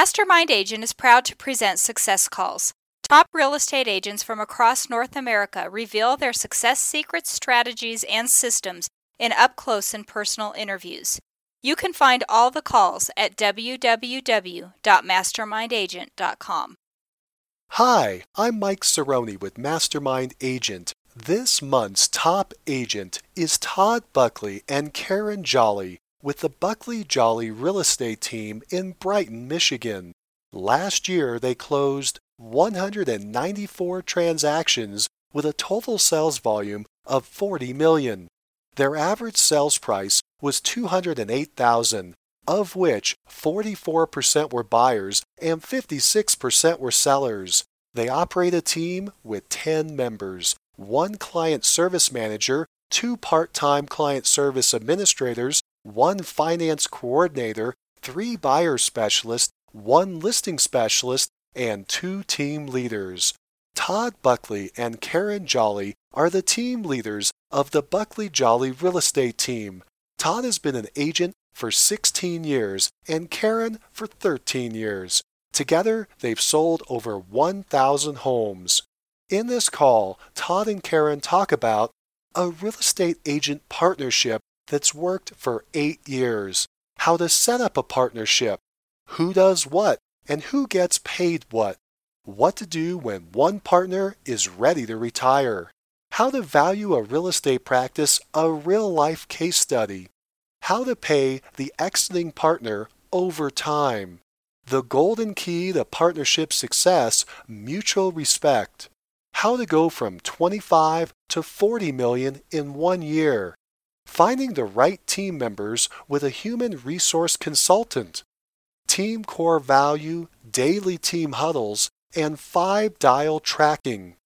Mastermind Agent is proud to present Success Calls. Top real estate agents from across North America reveal their success secrets, strategies, and systems in up close and personal interviews. You can find all the calls at www.mastermindagent.com. Hi, I'm Mike Cerrone with Mastermind Agent. This month's top agent is Todd Buckley and Karen Jolly with the Buckley Jolly Real Estate Team in Brighton, Michigan. Last year, they closed 194 transactions with a total sales volume of 40 million. Their average sales price was 208,000, of which 44% were buyers and 56% were sellers. They operate a team with 10 members, one client service manager, two part-time client service administrators, one finance coordinator, three buyer specialists, one listing specialist, and two team leaders. Todd Buckley and Karen Jolly are the team leaders of the Buckley Jolly Real Estate Team. Todd has been an agent for 16 years and Karen for 13 years. Together, they've sold over 1,000 homes. In this call, Todd and Karen talk about a real estate agent partnership that's worked for eight years, how to set up a partnership, who does what, and who gets paid what, what to do when one partner is ready to retire, how to value a real estate practice, a real life case study, how to pay the exiting partner over time, the golden key to partnership success, mutual respect, how to go from 25 to 40 million in one year, finding the right team members with a human resource consultant, team core value, daily team huddles, and five dial tracking.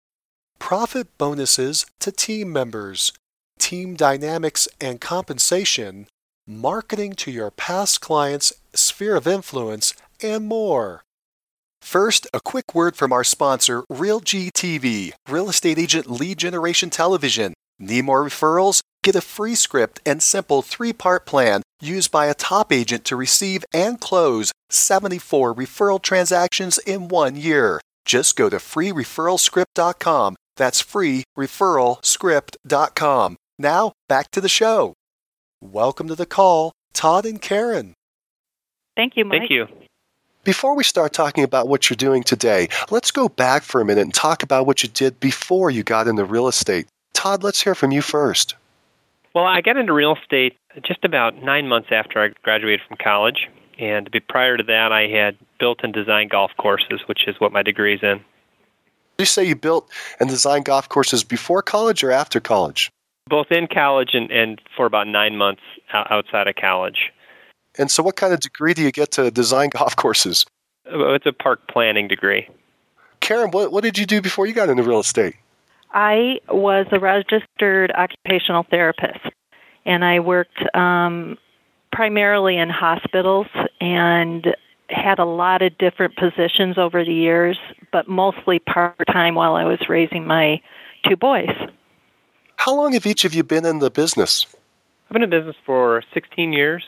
Profit bonuses to team members, team dynamics and compensation, marketing to your past clients' sphere of influence, and more. First, a quick word from our sponsor, RealG TV, Real Estate Agent Lead Generation Television. Need more referrals? Get a free script and simple three part plan used by a top agent to receive and close 74 referral transactions in one year. Just go to freereferralscript.com. That's freereferralscript.com. Now, back to the show. Welcome to the call, Todd and Karen. Thank you, Mike. Thank you. Before we start talking about what you're doing today, let's go back for a minute and talk about what you did before you got into real estate. Todd, let's hear from you first. Well, I got into real estate just about nine months after I graduated from college. And prior to that, I had built and designed golf courses, which is what my degree is in. Did you say you built and designed golf courses before college or after college? Both in college and, and for about nine months outside of college. And so, what kind of degree do you get to design golf courses? It's a park planning degree. Karen, what, what did you do before you got into real estate? I was a registered occupational therapist, and I worked um, primarily in hospitals and had a lot of different positions over the years, but mostly part time while I was raising my two boys. How long have each of you been in the business? I've been in business for 16 years.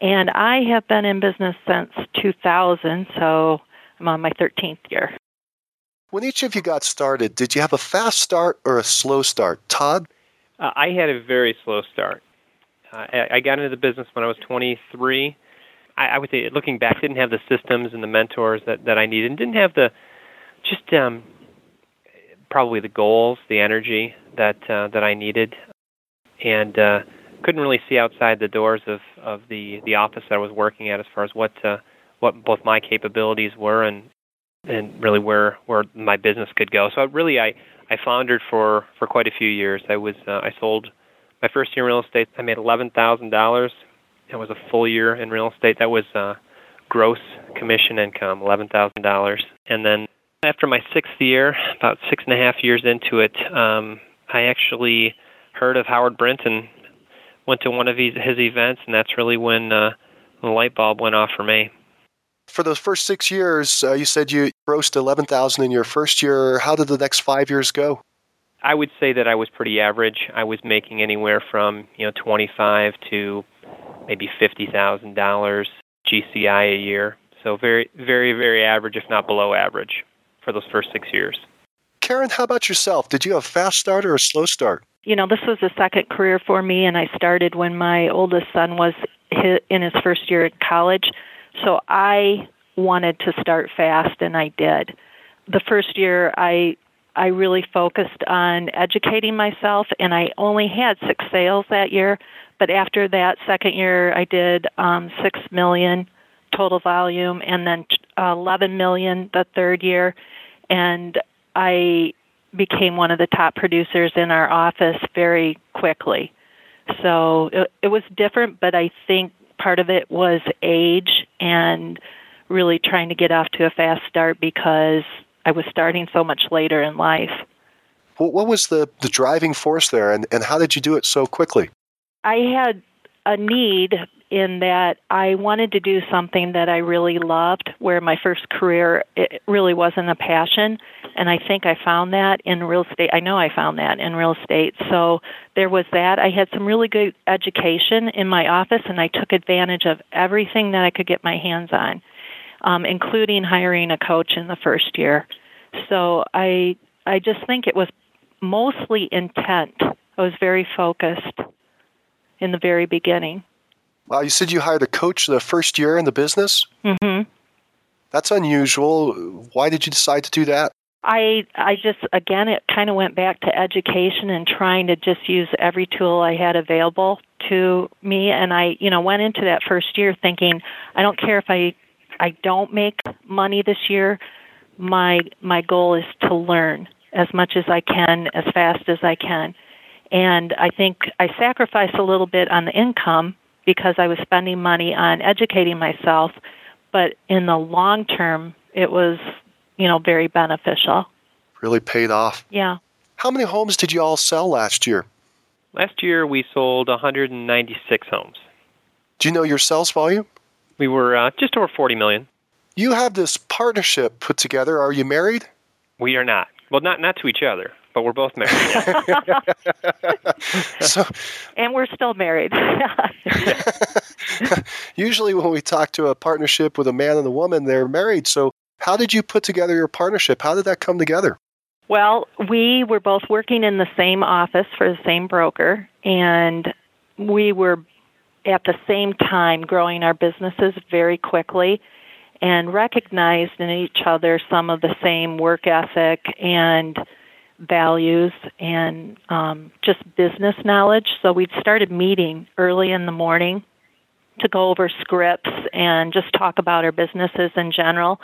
And I have been in business since 2000, so I'm on my 13th year. When each of you got started, did you have a fast start or a slow start? Todd? Uh, I had a very slow start. Uh, I, got into the business when I was 23. I, I would say, looking back, didn't have the systems and the mentors that, that I needed, and didn't have the just um, probably the goals, the energy that uh, that I needed, and uh, couldn't really see outside the doors of, of the, the office that I was working at as far as what uh, what both my capabilities were and and really where where my business could go. So really, I I floundered for for quite a few years. I was uh, I sold my first year in real estate. I made eleven thousand dollars. It was a full year in real estate. That was uh, gross commission income, eleven thousand dollars. And then after my sixth year, about six and a half years into it, um, I actually heard of Howard Brinton. Went to one of his, his events, and that's really when uh, the light bulb went off for me for those first six years, uh, you said you grossed eleven thousand in your first year. How did the next five years go? I would say that I was pretty average. I was making anywhere from you know twenty five to maybe fifty thousand dollars GCI a year. So very, very, very average, if not below average, for those first six years. Karen, how about yourself? Did you have a fast start or a slow start? You know, this was a second career for me, and I started when my oldest son was in his first year at college. So I wanted to start fast, and I did. The first year, I I really focused on educating myself, and I only had six sales that year. But after that second year, I did um, six million total volume, and then uh, 11 million the third year, and I became one of the top producers in our office very quickly. So it, it was different, but I think part of it was age and really trying to get off to a fast start because I was starting so much later in life. What was the, the driving force there, and, and how did you do it so quickly? I had a need in that I wanted to do something that I really loved, where my first career it really wasn't a passion, and I think I found that in real estate. I know I found that in real estate. So there was that. I had some really good education in my office, and I took advantage of everything that I could get my hands on, um, including hiring a coach in the first year. So I I just think it was mostly intent. I was very focused in the very beginning. Wow, you said you hired a coach the first year in the business? Mm-hmm. That's unusual. Why did you decide to do that? I I just again it kind of went back to education and trying to just use every tool I had available to me and I you know went into that first year thinking I don't care if I I don't make money this year my my goal is to learn as much as I can as fast as I can and I think I sacrificed a little bit on the income because I was spending money on educating myself, but in the long term, it was, you know, very beneficial. Really paid off. Yeah. How many homes did you all sell last year? Last year we sold 196 homes. Do you know your sales volume? We were uh, just over 40 million. You have this partnership put together. Are you married? We are not. Well, not not to each other but we're both married. so, and we're still married. Usually, when we talk to a partnership with a man and a woman, they're married. So, how did you put together your partnership? How did that come together? Well, we were both working in the same office for the same broker, and we were at the same time growing our businesses very quickly and recognized in each other some of the same work ethic and values and um, just business knowledge. So we started meeting early in the morning to go over scripts and just talk about our businesses in general.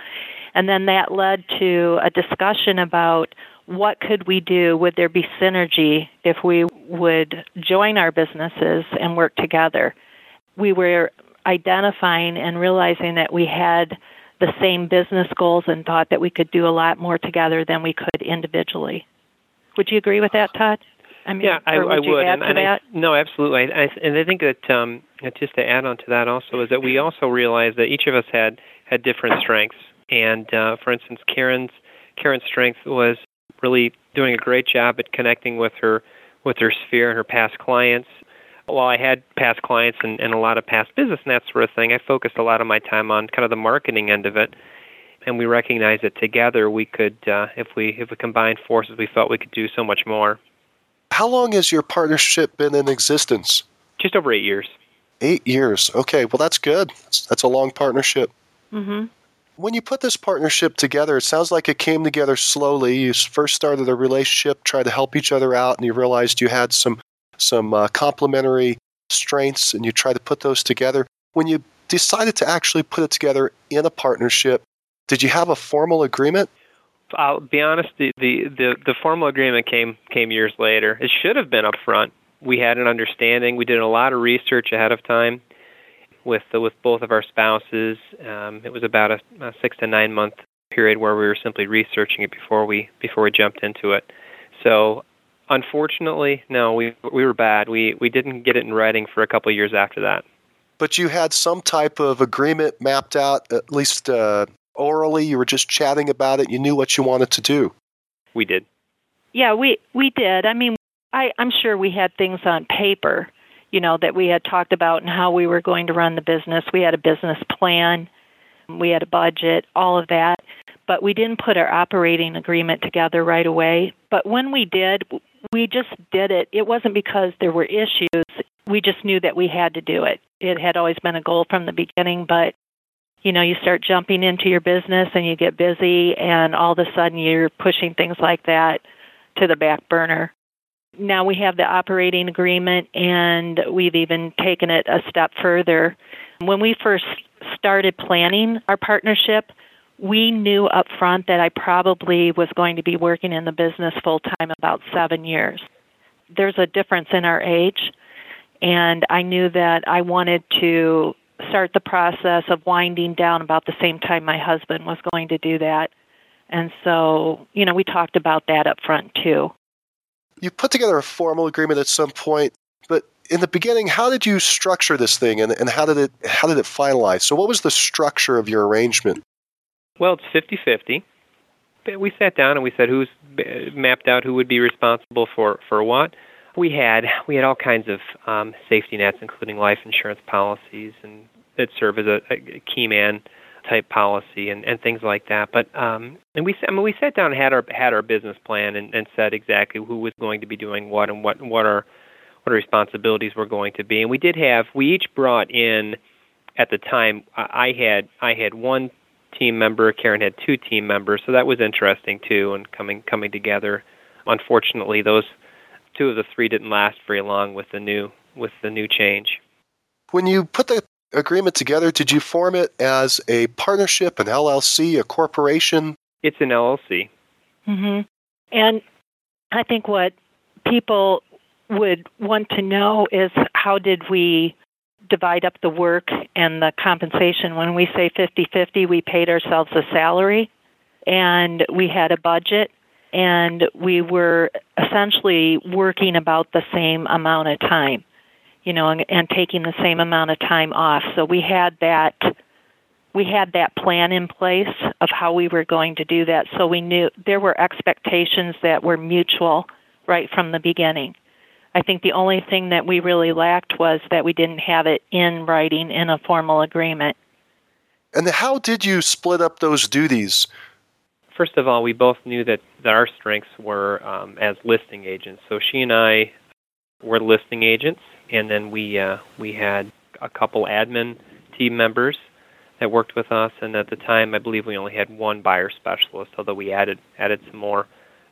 And then that led to a discussion about what could we do? Would there be synergy if we would join our businesses and work together? We were identifying and realizing that we had the same business goals and thought that we could do a lot more together than we could individually. Would you agree with that, Todd? I mean, yeah, I, would, I would. and, and I, no, absolutely. I, I, and I think that um, just to add on to that also is that we also realized that each of us had had different strengths. And uh, for instance, Karen's Karen's strength was really doing a great job at connecting with her with her sphere and her past clients. While I had past clients and, and a lot of past business and that sort of thing, I focused a lot of my time on kind of the marketing end of it and we recognized that together we could, uh, if we if we combined forces, we felt we could do so much more. How long has your partnership been in existence? Just over eight years. Eight years. Okay, well that's good. That's, a long partnership. Mm-hmm. When you put this partnership together, it sounds like it came together slowly. You first started a relationship, tried to help each other out, and you realized you had some some uh, complementary strengths, and you tried to put those together. When you decided to actually put it together in a partnership, did you have a formal agreement? I'll be honest. The, the the the formal agreement came came years later. It should have been up front. We had an understanding. We did a lot of research ahead of time with the, with both of our spouses. Um, it was about a, a six to nine month period where we were simply researching it before we before we jumped into it. So unfortunately, no, we we were bad. We we didn't get it in writing for a couple of years after that. But you had some type of agreement mapped out, at least uh, orally? You were just chatting about it. You knew what you wanted to do. We did. Yeah, we we did. I mean, I I'm sure we had things on paper, you know, that we had talked about and how we were going to run the business. We had a business plan. We had a budget, all of that. But we didn't put our operating agreement together right away. But when we did, we just did it. It wasn't because there were issues. We just knew that we had to do it. It had always been a goal from the beginning, but you know, you start jumping into your business and you get busy and all of a sudden you're pushing things like that to the back burner. Now we have the operating agreement and we've even taken it a step further. When we first started planning our partnership, we knew up front that I probably was going to be working in the business full time about seven years. There's a difference in our age, and I knew that I wanted to start the process of winding down about the same time my husband was going to do that. And so, you know, we talked about that up front too. You put together a formal agreement at some point, but in the beginning, how did you structure this thing and, and how did it how did it finalize? So what was the structure of your arrangement? Well, it's 50-50. We sat down and we said who's mapped out who would be responsible for for what. We had we had all kinds of um, safety nets, including life insurance policies, and that serve as a, a key man type policy and, and things like that. But um, and we I mean, we sat down and had our had our business plan and, and said exactly who was going to be doing what and what what our what our responsibilities were going to be. And we did have we each brought in at the time I had I had one team member, Karen had two team members, so that was interesting too and coming coming together. Unfortunately, those two of the three didn't last very long with the new with the new change. When you put the agreement together, did you form it as a partnership, an LLC, a corporation? It's an LLC. Mm-hmm. And I think what people would want to know is how did we divide up the work and the compensation? When we say 50/50, we paid ourselves a salary and we had a budget and we were essentially working about the same amount of time, you know, and, and taking the same amount of time off. So we had that we had that plan in place of how we were going to do that. So we knew there were expectations that were mutual right from the beginning. I think the only thing that we really lacked was that we didn't have it in writing in a formal agreement. And how did you split up those duties? first of all, we both knew that, that our strengths were um, as listing agents. So she and I were listing agents, and then we uh, we had a couple admin team members that worked with us. And at the time, I believe we only had one buyer specialist, although we added added some more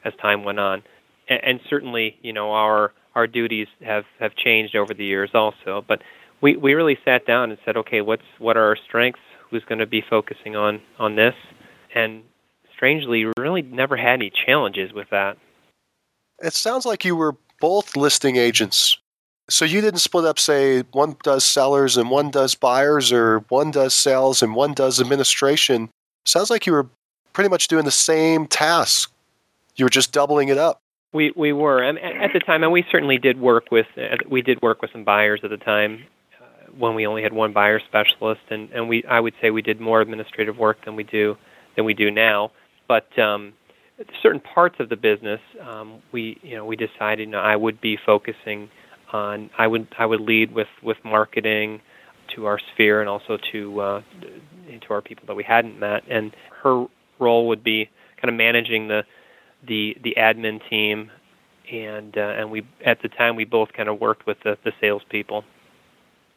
as time went on. And, and certainly, you know, our our duties have have changed over the years also. But we we really sat down and said, okay, what's what are our strengths? Who's going to be focusing on on this? And strangely, really never had any challenges with that. It sounds like you were both listing agents. So you didn't split up, say, one does sellers and one does buyers, or one does sales and one does administration. Sounds like you were pretty much doing the same task. You were just doubling it up. We we were, and at the time, and we certainly did work with uh, we did work with some buyers at the time uh, when we only had one buyer specialist, and and we I would say we did more administrative work than we do than we do now but um, certain parts of the business, um, we you know we decided you know, I would be focusing on I would I would lead with with marketing to our sphere and also to uh, to our people that we hadn't met, and her role would be kind of managing the the the admin team, and uh, and we at the time we both kind of worked with the the salespeople.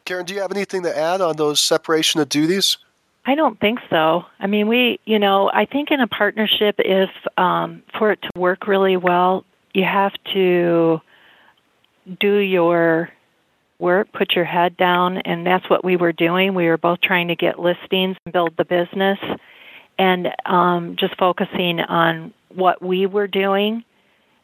Karen, do you have anything to add on those separation of duties? I don't think so. I mean, we, you know, I think in a partnership, if um, for it to work really well, you have to do your work, put your head down, and that's what we were doing. We were both trying to get listings and build the business, and um, just focusing on what we were doing.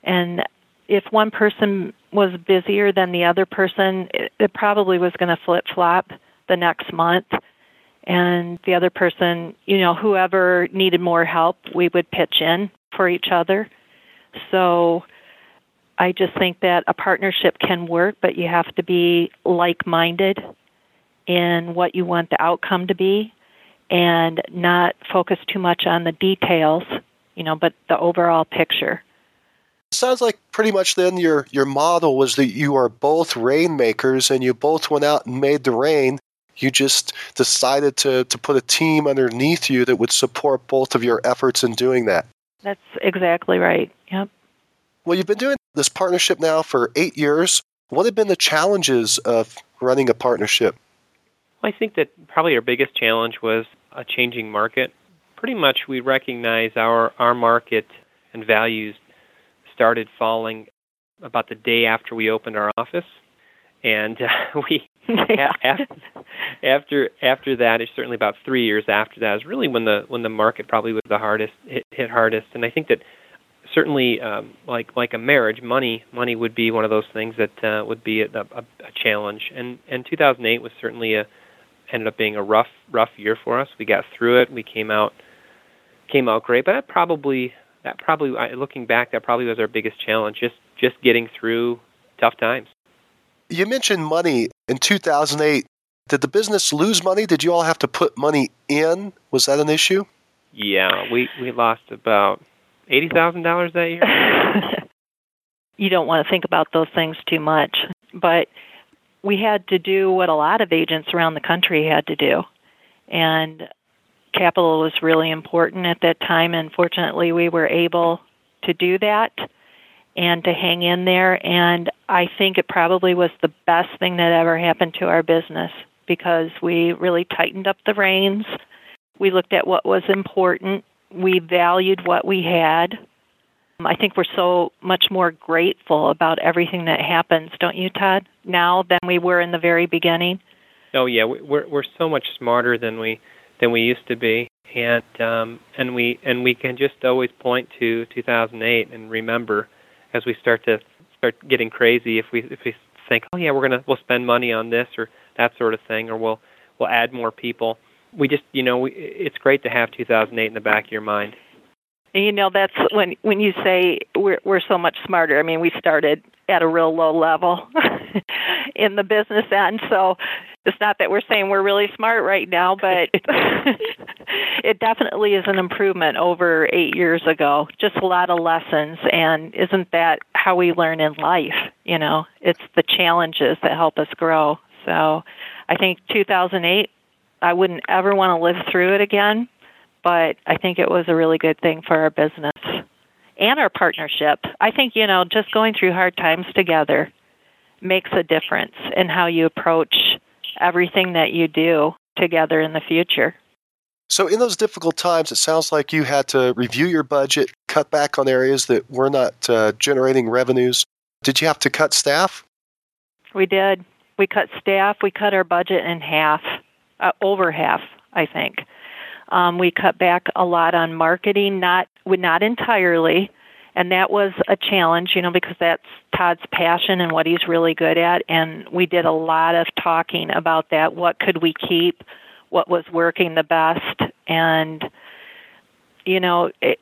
And if one person was busier than the other person, it, it probably was going to flip flop the next month and the other person, you know, whoever needed more help, we would pitch in for each other. So I just think that a partnership can work, but you have to be like minded in what you want the outcome to be and not focus too much on the details, you know, but the overall picture. Sounds like pretty much then your your model was that you are both rainmakers and you both went out and made the rain You just decided to, to put a team underneath you that would support both of your efforts in doing that. That's exactly right. Yep. Well, you've been doing this partnership now for eight years. What have been the challenges of running a partnership? Well, I think that probably our biggest challenge was a changing market. Pretty much we recognize our, our market and values started falling about the day after we opened our office. And uh, we after, after after that, it's certainly about three years after that is really when the when the market probably was the hardest hit, hit hardest. And I think that certainly um, like like a marriage, money money would be one of those things that uh, would be a, a, a challenge. And and 2008 was certainly a ended up being a rough rough year for us. We got through it. We came out came out great, but that probably that probably looking back that probably was our biggest challenge just just getting through tough times. You mentioned money in 2008. Did the business lose money? Did you all have to put money in? Was that an issue? Yeah, we we lost about eighty thousand dollars that year. you don't want to think about those things too much, but we had to do what a lot of agents around the country had to do, and capital was really important at that time. And fortunately, we were able to do that and to hang in there. And I think it probably was the best thing that ever happened to our business because we really tightened up the reins. We looked at what was important. We valued what we had. I think we're so much more grateful about everything that happens, don't you, Todd? Now than we were in the very beginning. Oh yeah, we're we're so much smarter than we than we used to be, and um, and we and we can just always point to 2008 and remember as we start to start getting crazy if we if we think oh yeah we're gonna we'll spend money on this or that sort of thing or we'll we'll add more people we just you know we, it's great to have 2008 in the back of your mind. You know that's when when you say we're we're so much smarter i mean we started at a real low level in the business end so it's not that we're saying we're really smart right now but it definitely is an improvement over 8 years ago. Just a lot of lessons and isn't that how we learn in life you know? It's the challenges that help us grow. So i think 2008 I wouldn't ever want to live through it again, but I think it was a really good thing for our business and our partnership. I think, you know, just going through hard times together makes a difference in how you approach everything that you do together in the future. So, in those difficult times, it sounds like you had to review your budget, cut back on areas that were not uh, generating revenues. Did you have to cut staff? We did. We cut staff. We cut our budget in half uh, over half, I think. Um, we cut back a lot on marketing, not not entirely, and that was a challenge, you know, because that's Todd's passion and what he's really good at. And we did a lot of talking about that. What could we keep? What was working the best? And you know, it,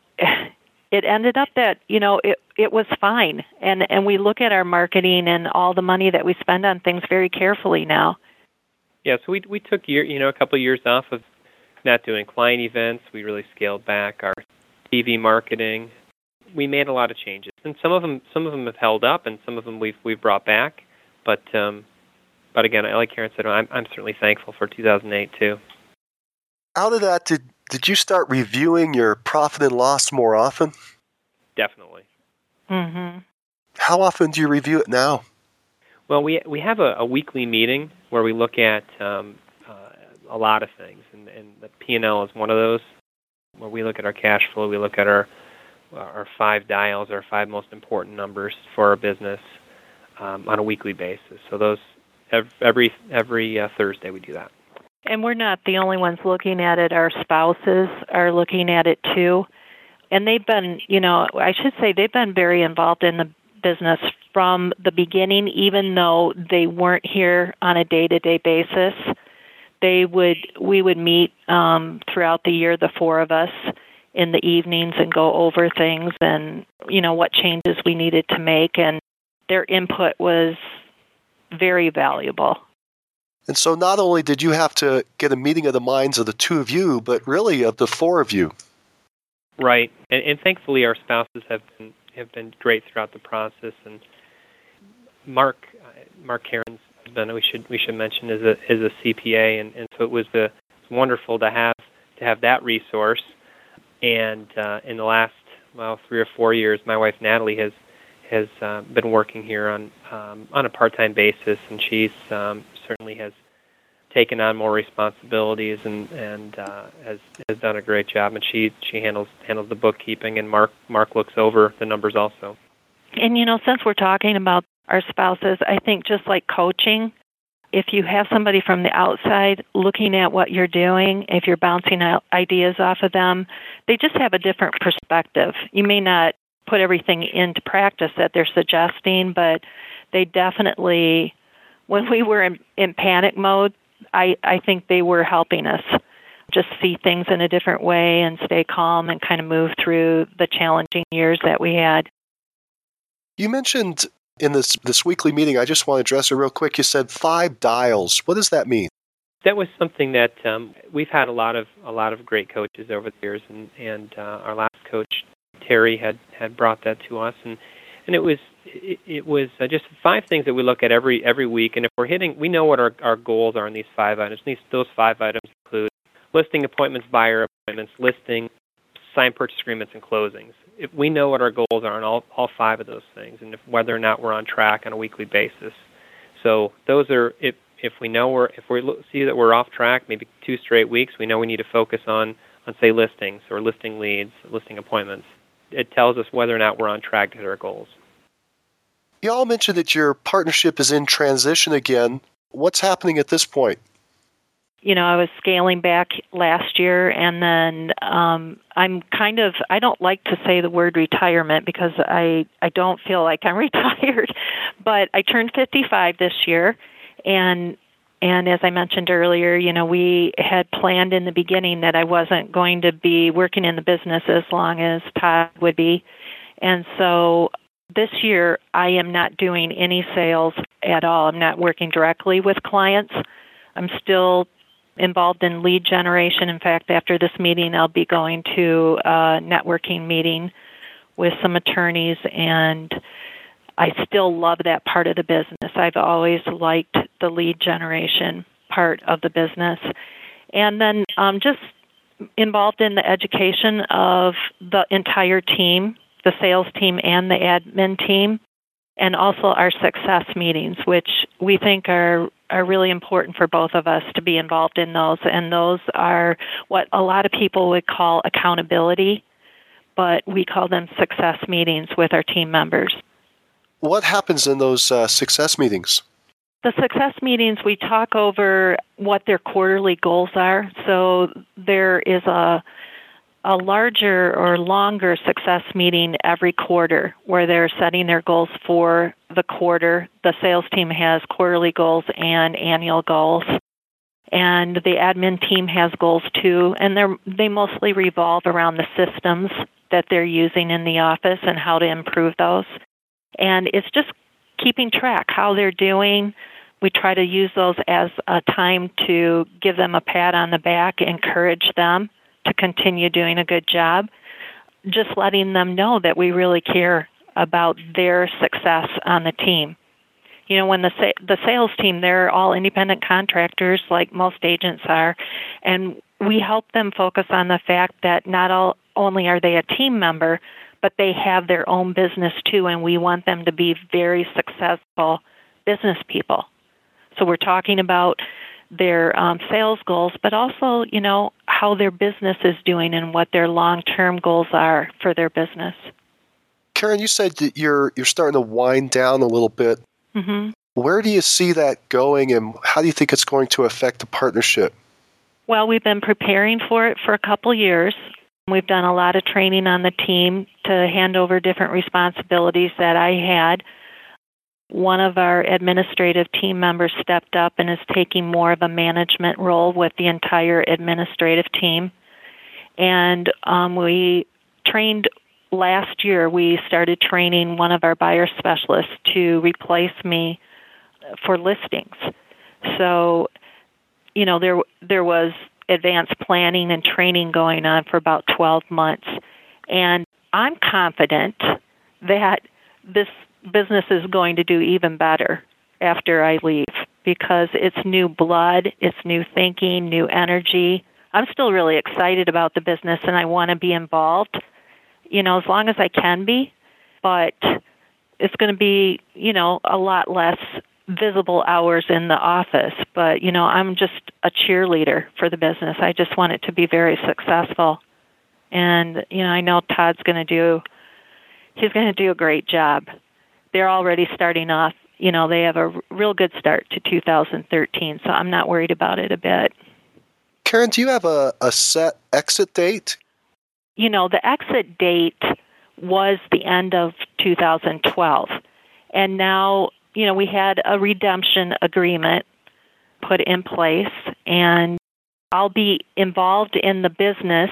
it ended up that you know it it was fine. And and we look at our marketing and all the money that we spend on things very carefully now yeah, so we we took year you know a couple of years off of not doing client events. We really scaled back our TV marketing. We made a lot of changes, and some of them some of them have held up, and some of them we've we've brought back. But um, but again, like Karen said, I'm I'm certainly thankful for 2008 too. Out of that, did did you start reviewing your profit and loss more often? Definitely. Mhm. How often do you review it now? Well, we we have a, a weekly meeting where we look at um, uh, a lot of things, and, and the P&L is one of those. Where we look at our cash flow, we look at our our five dials, our five most important numbers for our business um, on a weekly basis. So those every every uh, Thursday we do that. And we're not the only ones looking at it. Our spouses are looking at it too. And they've been, you know, I should say they've been very involved in the business from the beginning, even though they weren't here on a day to day basis. They would we would meet um, throughout the year, the four of us, in the evenings and go over things and you know what changes we needed to make, and their input was very valuable. And so, not only did you have to get a meeting of the minds of the two of you, but really of the four of you. Right, and, and thankfully, our spouses have been have been great throughout the process. And Mark, uh, Mark Karen's, husband, we should we should mention, is a is a CPA, and, and so it was the wonderful to have to have that resource. And uh, in the last well three or four years, my wife Natalie has has uh, been working here on um, on a part-time basis, and she's um, certainly has taken on more responsibilities and and uh, has has done a great job. And she she handles handles the bookkeeping, and Mark Mark looks over the numbers also. And you know, since we're talking about our spouses, I think just like coaching, if you have somebody from the outside looking at what you're doing, if you're bouncing ideas off of them, they just have a different perspective. You may not put everything into practice that they're suggesting, but they definitely, when we were in, in panic mode, I, I think they were helping us just see things in a different way and stay calm and kind of move through the challenging years that we had. You mentioned in this this weekly meeting, I just want to address it real quick. You said five dials. What does that mean? That was something that um, we've had a lot of a lot of great coaches over the years, and and uh, our last coach Terry had had brought that to us, and and it was it, was uh, just five things that we look at every every week, and if we're hitting, we know what our our goals are in these five items. These those five items include listing appointments, buyer appointments, listing, signed purchase agreements, and closings. If we know what our goals are on all all five of those things, and if, whether or not we're on track on a weekly basis. So those are if if we know we're if we see that we're off track, maybe two straight weeks, we know we need to focus on on say listings or listing leads, listing appointments it tells us whether or not we're on track to hit our goals. You all mentioned that your partnership is in transition again. What's happening at this point? You know, I was scaling back last year, and then um, I'm kind of I don't like to say the word retirement because I I don't feel like I'm retired, but I turned 55 this year, and and as I mentioned earlier, you know, we had planned in the beginning that I wasn't going to be working in the business as long as Todd would be. And so this year, I am not doing any sales at all. I'm not working directly with clients. I'm still involved in lead generation. In fact, after this meeting, I'll be going to a networking meeting with some attorneys and I still love that part of the business. I've always liked the lead generation part of the business. And then um, just involved in the education of the entire team, the sales team and the admin team, and also our success meetings, which we think are are really important for both of us to be involved in those. And those are what a lot of people would call accountability, but we call them success meetings with our team members. What happens in those uh, success meetings? The success meetings, we talk over what their quarterly goals are. So there is a a larger or longer success meeting every quarter where they're setting their goals for the quarter. The sales team has quarterly goals and annual goals. And the admin team has goals too, and they they mostly revolve around the systems that they're using in the office and how to improve those. And it's just keeping track how they're doing. We try to use those as a time to give them a pat on the back, encourage them to continue doing a good job, just letting them know that we really care about their success on the team. You know, when the sa- the sales team, they're all independent contractors, like most agents are, and we help them focus on the fact that not all, only are they a team member, but they have their own business too, and we want them to be very successful business people. So we're talking about their um, sales goals, but also, you know, how their business is doing and what their long-term goals are for their business. Karen, you said that you're you're starting to wind down a little bit. Mm-hmm. Where do you see that going, and how do you think it's going to affect the partnership? Well, we've been preparing for it for a couple years. We've done a lot of training on the team to hand over different responsibilities that I had. One of our administrative team members stepped up and is taking more of a management role with the entire administrative team. And um, we trained last year, we started training one of our buyer specialists to replace me for listings. So, you know, there there was advanced planning and training going on for about 12 months. And I'm confident that this business is going to do even better after I leave because it's new blood, it's new thinking, new energy. I'm still really excited about the business and I want to be involved, you know, as long as I can be, but it's going to be, you know, a lot less visible hours in the office, but you know, I'm just a cheerleader for the business. I just want it to be very successful. And you know, I know Todd's going to do he's going to do a great job. They're already starting off, you know, they have a real good start to 2013, so I'm not worried about it a bit. Karen, do you have a, a set exit date? You know, the exit date was the end of 2012. And now you know, we had a redemption agreement put in place, and I'll be involved in the business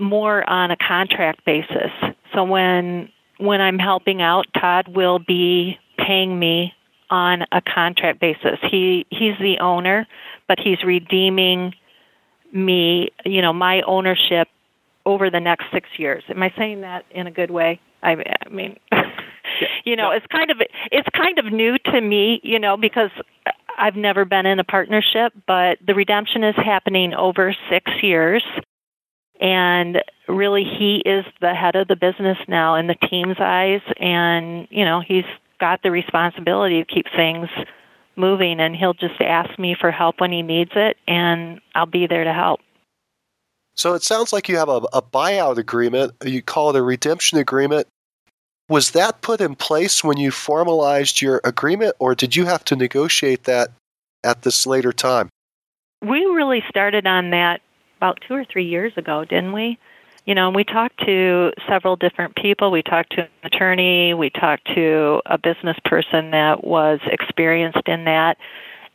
more on a contract basis. So when when I'm helping out, Todd will be paying me on a contract basis. He he's the owner, but he's redeeming me, you know, my ownership over the next 6 years. Am I saying that in a good way? I, I mean you know, it's kind of it's kind of new to me, you know, because I've never been in a partnership, but the redemption is happening over 6 years. And really he is the head of the business now in the team's eyes and, you know, he's got the responsibility to keep things moving and he'll just ask me for help when he needs it and I'll be there to help. So it sounds like you have a, a buyout agreement. You call it a redemption agreement. Was that put in place when you formalized your agreement, or did you have to negotiate that at this later time? We really started on that about two or three years ago, didn't we? You know, and we talked to several different people. We talked to an attorney, we talked to a business person that was experienced in that.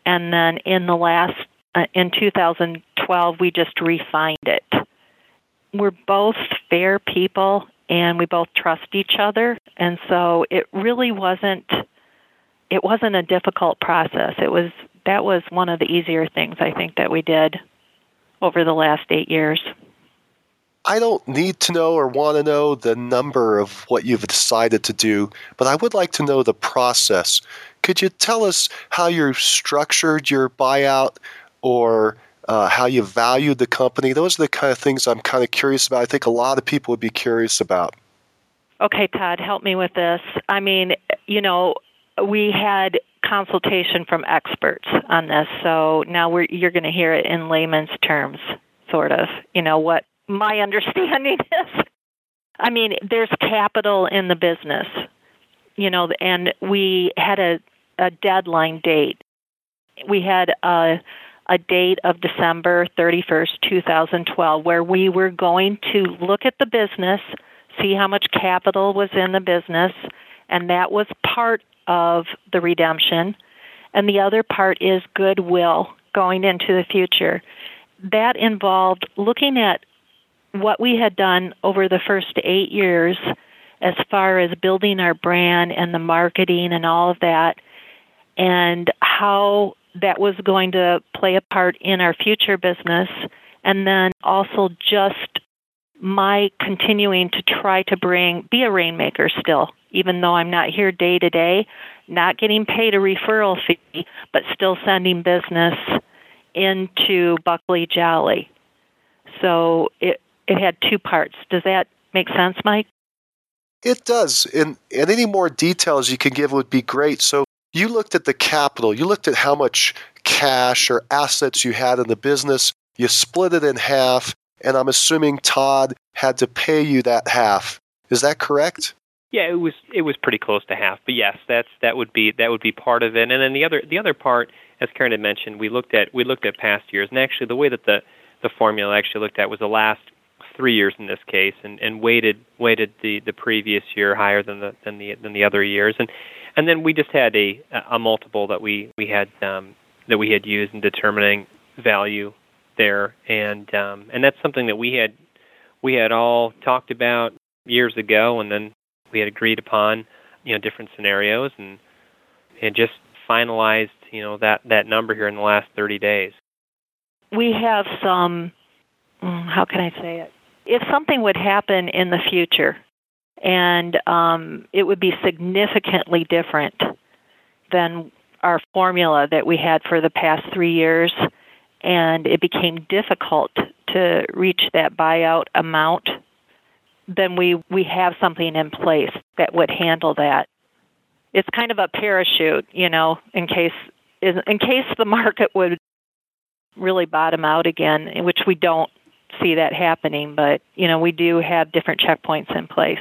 And then in the last, uh, in 2012, we just refined it. We're both fair people and we both trust each other and so it really wasn't it wasn't a difficult process it was that was one of the easier things i think that we did over the last 8 years I don't need to know or want to know the number of what you've decided to do, but I would like to know the process. Could you tell us how you structured your buyout or uh, how you valued the company. Those are the kind of things I'm kind of curious about. I think a lot of people would be curious about. Okay, Todd, help me with this. I mean, you know, we had consultation from experts on this, so now we're, you're going to hear it in layman's terms, sort of. You know what my understanding is. I mean, there's capital in the business, you know, and we had a a deadline date. We had a a date of December 31st, 2012, where we were going to look at the business, see how much capital was in the business, and that was part of the redemption. And the other part is goodwill going into the future. That involved looking at what we had done over the first eight years as far as building our brand and the marketing and all of that, and how that was going to play a part in our future business, and then also just my continuing to try to bring be a rainmaker still, even though I'm not here day to day, not getting paid a referral fee, but still sending business into Buckley Jolly. So it it had two parts. Does that make sense, Mike? It does. And, and any more details you can give would be great. So you looked at the capital, you looked at how much cash or assets you had in the business, you split it in half, and I'm assuming Todd had to pay you that half. Is that correct? Yeah, it was it was pretty close to half. But yes, that's that would be that would be part of it. And then the other the other part, as Karen had mentioned, we looked at we looked at past years, and actually the way that the the formula actually looked at was the last three years in this case, and, and weighted weighted the, the previous year higher than the than the than the other years, and and then we just had a a multiple that we we had um, that we had used in determining value there, and um, and that's something that we had we had all talked about years ago, and then we had agreed upon you know different scenarios, and and just finalized you know that that number here in the last 30 days. We have some. Mm, how can I say it? If something would happen in the future and um, it would be significantly different than our formula that we had for the past three years, and it became difficult to reach that buyout amount, then we, we have something in place that would handle that. It's kind of a parachute, you know, in case in case the market would really bottom out again, which we don't see that happening, but you know, we do have different checkpoints in place.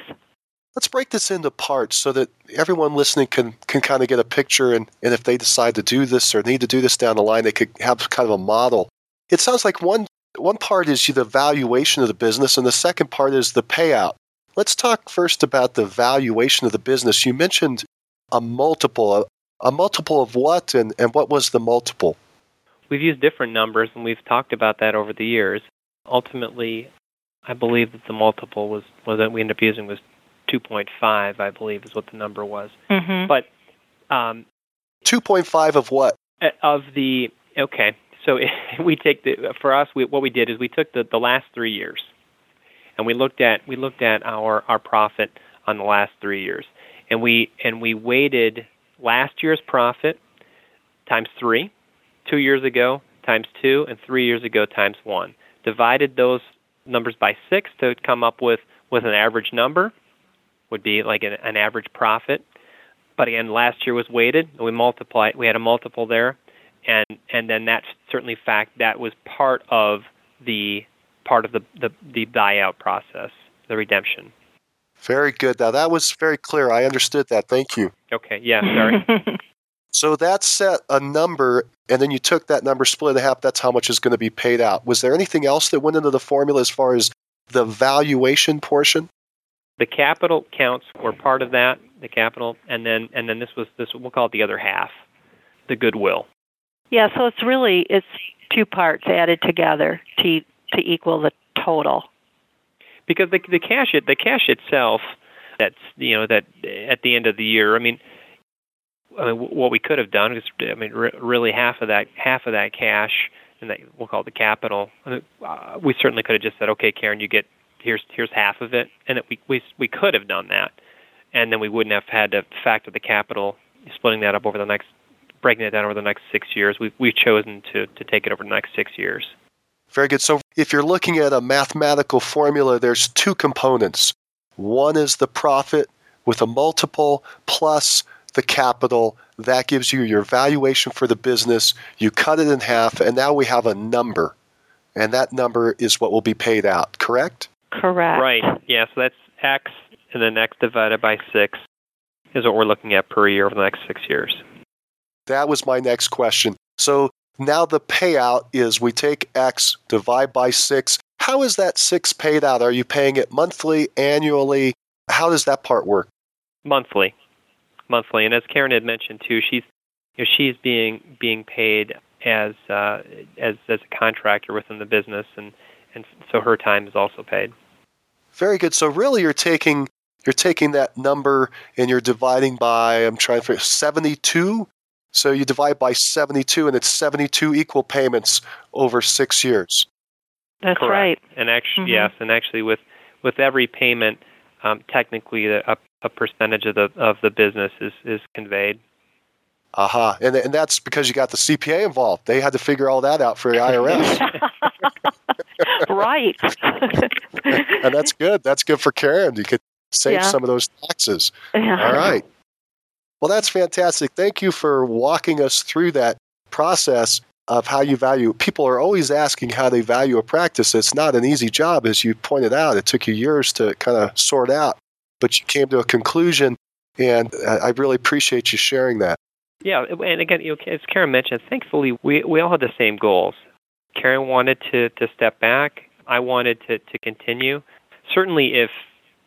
Let's break this into parts so that everyone listening can, can kind of get a picture and, and if they decide to do this or need to do this down the line, they could have kind of a model. It sounds like one one part is the valuation of the business and the second part is the payout. Let's talk first about the valuation of the business. You mentioned a multiple. A, a multiple of what and, and what was the multiple? We've used different numbers and we've talked about that over the years. Ultimately, I believe that the multiple was, was that we ended up using was 2.5, I believe, is what the number was. Mm-hmm. But um, 2.5 of what? Uh, of the okay. So we take the for us, we, what we did is we took the, the last three years, and we looked at we looked at our our profit on the last three years, and we and we weighted last year's profit times three, two years ago times two, and three years ago times one. Divided those numbers by six to come up with with an average number, would be like an, an average profit. But again, last year was weighted. We multiplied. We had a multiple there, and and then that's certainly fact that was part of the part of the the, the buyout process, the redemption. Very good. Now that was very clear. I understood that. Thank you. Okay. Yeah. Sorry. so that set a number, and then you took that number, split it in half. That's how much is going to be paid out. Was there anything else that went into the formula as far as the valuation portion? The capital counts were part of that, the capital, and then and then this was this we'll call it the other half, the goodwill. Yeah, so it's really it's two parts added together to to equal the total. Because the the cash it the cash itself, that's you know that at the end of the year, I mean, I mean what we could have done is I mean re- really half of that half of that cash and that we'll call it the capital. Uh, we certainly could have just said, okay, Karen, you get here's here's half of it, and that we we we could have done that, and then we wouldn't have had to factor the capital, splitting that up over the next, breaking it down over the next six years. We've we've chosen to to take it over the next six years. Very good. So if you're looking at a mathematical formula, there's two components. One is the profit with a multiple plus the capital. That gives you your valuation for the business. You cut it in half, and now we have a number. And that number is what will be paid out, correct? Correct. Right. Yeah. So that's x, and then x divided by six is what we're looking at per year over the next six years. That was my next question. So now the payout is we take x, divide by six. How is that six paid out? Are you paying it monthly, annually? How does that part work? Monthly, monthly. And as Karen had mentioned too, she's you know, she's being being paid as uh, as as a contractor within the business, and and so her time is also paid. Very good. So really, you're taking you're taking that number and you're dividing by I'm trying to 72. So you divide by 72, and it's 72 equal payments over six years. That's Correct. right. And actually, mm-hmm. yes, and actually, with with every payment, um, technically, a, a percentage of the of the business is is conveyed. Aha, uh-huh. and and that's because you got the CPA involved. They had to figure all that out for the IRS. right. and that's good. That's good for Karen. You could save Yeah. some of those taxes. Yeah. All right. Well, that's fantastic. Thank you for walking us through that process of how you value. People are always asking how they value a practice. It's not an easy job, as you pointed out. It took you years to kind of sort out, but you came to a conclusion, and I I really appreciate you sharing that. Yeah, and again, you know, as Karen mentioned, thankfully we we all had the same goals. Karen wanted to to step back. I wanted to to continue. Certainly, if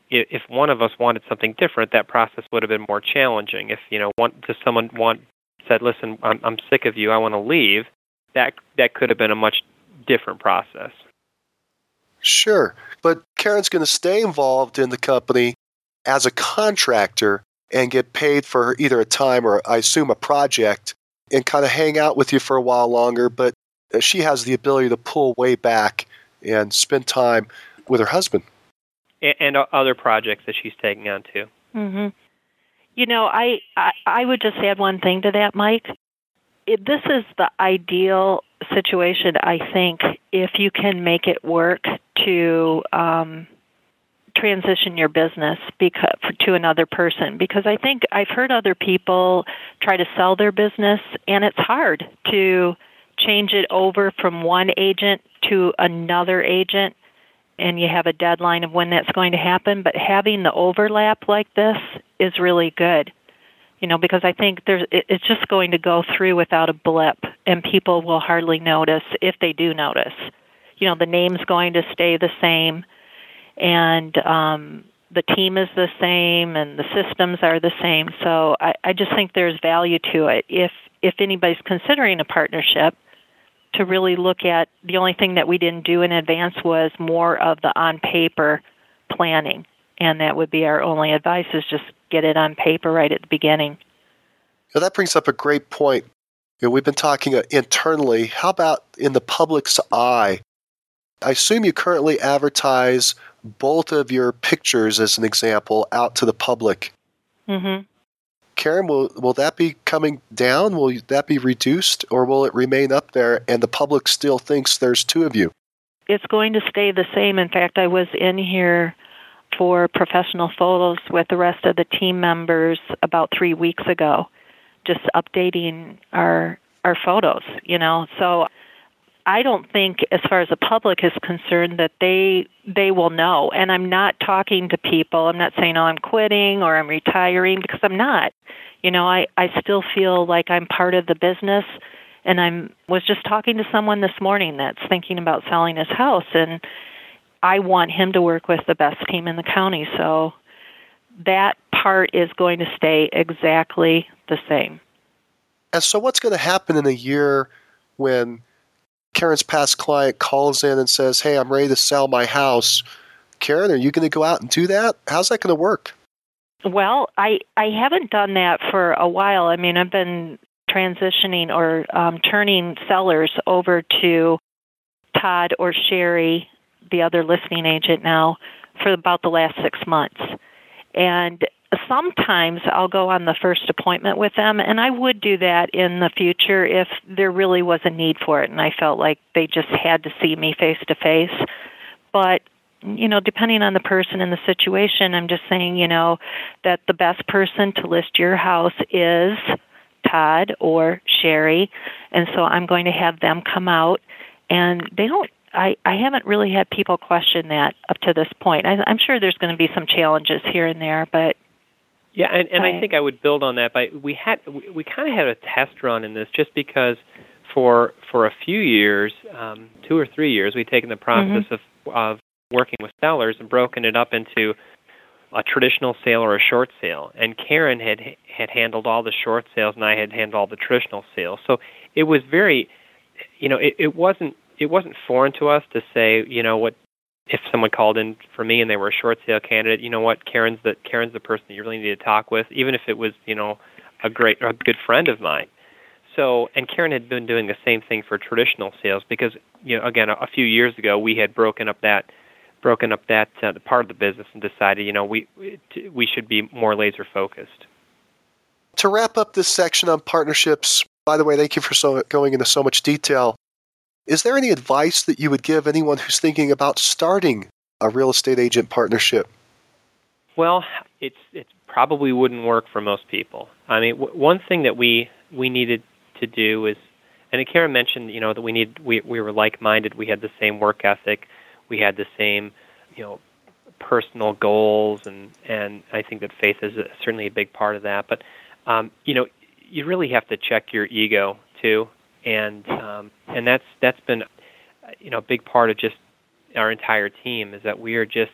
if one of us wanted something different, that process would have been more challenging. If you know, one just someone want said, "Listen, I'm I'm sick of you. I want to leave." That that could have been a much different process. Sure. But Karen's going to stay involved in the company as a contractor and get paid for either a time or, I assume, a project and kind of hang out with you for a while longer. But she has the ability to pull way back and spend time with her husband. And, and other projects that she's taking on too. hmm You know, I, I I would just add one thing to that, Mike. It, this is the ideal situation, I think, if you can make it work to um, transition your business because, to another person. Because I think I've heard other people try to sell their business, and it's hard to change it over from one agent to another agent and you have a deadline of when that's going to happen, but having the overlap like this is really good. You know, because I think there's it's just going to go through without a blip and people will hardly notice if they do notice. You know, the name's going to stay the same and um the team is the same and the systems are the same. So I, I just think there's value to it. If if anybody's considering a partnership, to really look at the only thing that we didn't do in advance was more of the on paper planning. And that would be our only advice is just get it on paper right at the beginning. Now that brings up a great point. You know, we've been talking uh, internally. How about in the public's eye? I assume you currently advertise both of your pictures as an example out to the public. Mm-hmm. Karen, will will that be coming down? Will that be reduced, or will it remain up there and the public still thinks there's two of you? It's going to stay the same. In fact, I was in here for professional photos with the rest of the team members about three weeks ago, just updating our our photos. You know, so I don't think, as far as the public is concerned, that they they will know. And I'm not talking to people. I'm not saying, "Oh, I'm quitting" or "I'm retiring," because I'm not. You know, I I still feel like I'm part of the business. And I'm was just talking to someone this morning that's thinking about selling his house, and I want him to work with the best team in the county. So that part is going to stay exactly the same. And so, what's going to happen in a year when Karen's past client calls in and says, Hey, I'm ready to sell my house. Karen, are you going to go out and do that? How's that going to work? Well, I I haven't done that for a while. I mean, I've been transitioning or um, turning sellers over to Todd or Sherry, the other listing agent now, for about the last six months. And sometimes I'll go on the first appointment with them, and I would do that in the future if there really was a need for it and I felt like they just had to see me face to face. But you know, depending on the person and the situation, I'm just saying, you know, that the best person to list your house is Todd or Sherry, and so I'm going to have them come out and they don't I, I haven't really had people question that up to this point. I, I'm sure there's going to be some challenges here and there, but yeah, and, and right. I think I would build on that by we had we, we kind of had a test run in this just because for for a few years, um, two or three years, we'd taken the process mm-hmm. of of working with sellers and broken it up into a traditional sale or a short sale. And Karen had had handled all the short sales, and I had handled all the traditional sales. So it was very, you know, it, it wasn't it wasn't foreign to us to say, you know, what if someone called in for me and they were a short sale candidate, you know what, Karen's the Karen's the person that you really need to talk with, even if it was, you know, a great a good friend of mine. So, and Karen had been doing the same thing for traditional sales because, you know, again, a, a few years ago we had broken up that broken up that uh, part of the business and decided, you know, we we should be more laser focused. To wrap up this section on partnerships, by the way, thank you for so, going into so much detail. Is there any advice that you would give anyone who's thinking about starting a real estate agent partnership? Well, it's it probably wouldn't work for most people. I mean, w- one thing that we we needed to do is, and Karen mentioned, you know, that we need we we were like-minded. We had the same work ethic. We had the same, you know, personal goals, and and I think that faith is a, certainly a big part of that. But, um, you know, you really have to check your ego too and um, and that's that's been you know a big part of just our entire team is that we are just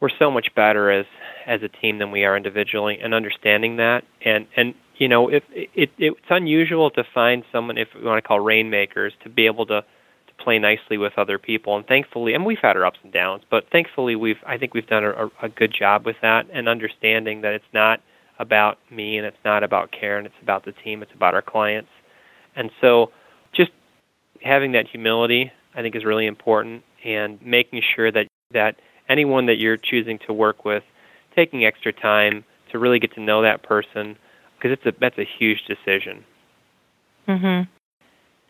we're so much better as as a team than we are individually and understanding that. And and you know if it, it it's unusual to find someone if we want to call rainmakers to be able to to play nicely with other people. And thankfully and we've had our ups and downs but thankfully we've I think we've done a, a good job with that and understanding that it's not about me and it's not about Karen it's about the team it's about our clients and so just having that humility, I think, is really important, and making sure that, that anyone that you're choosing to work with, taking extra time to really get to know that person because it's a that's a huge decision. Mhm.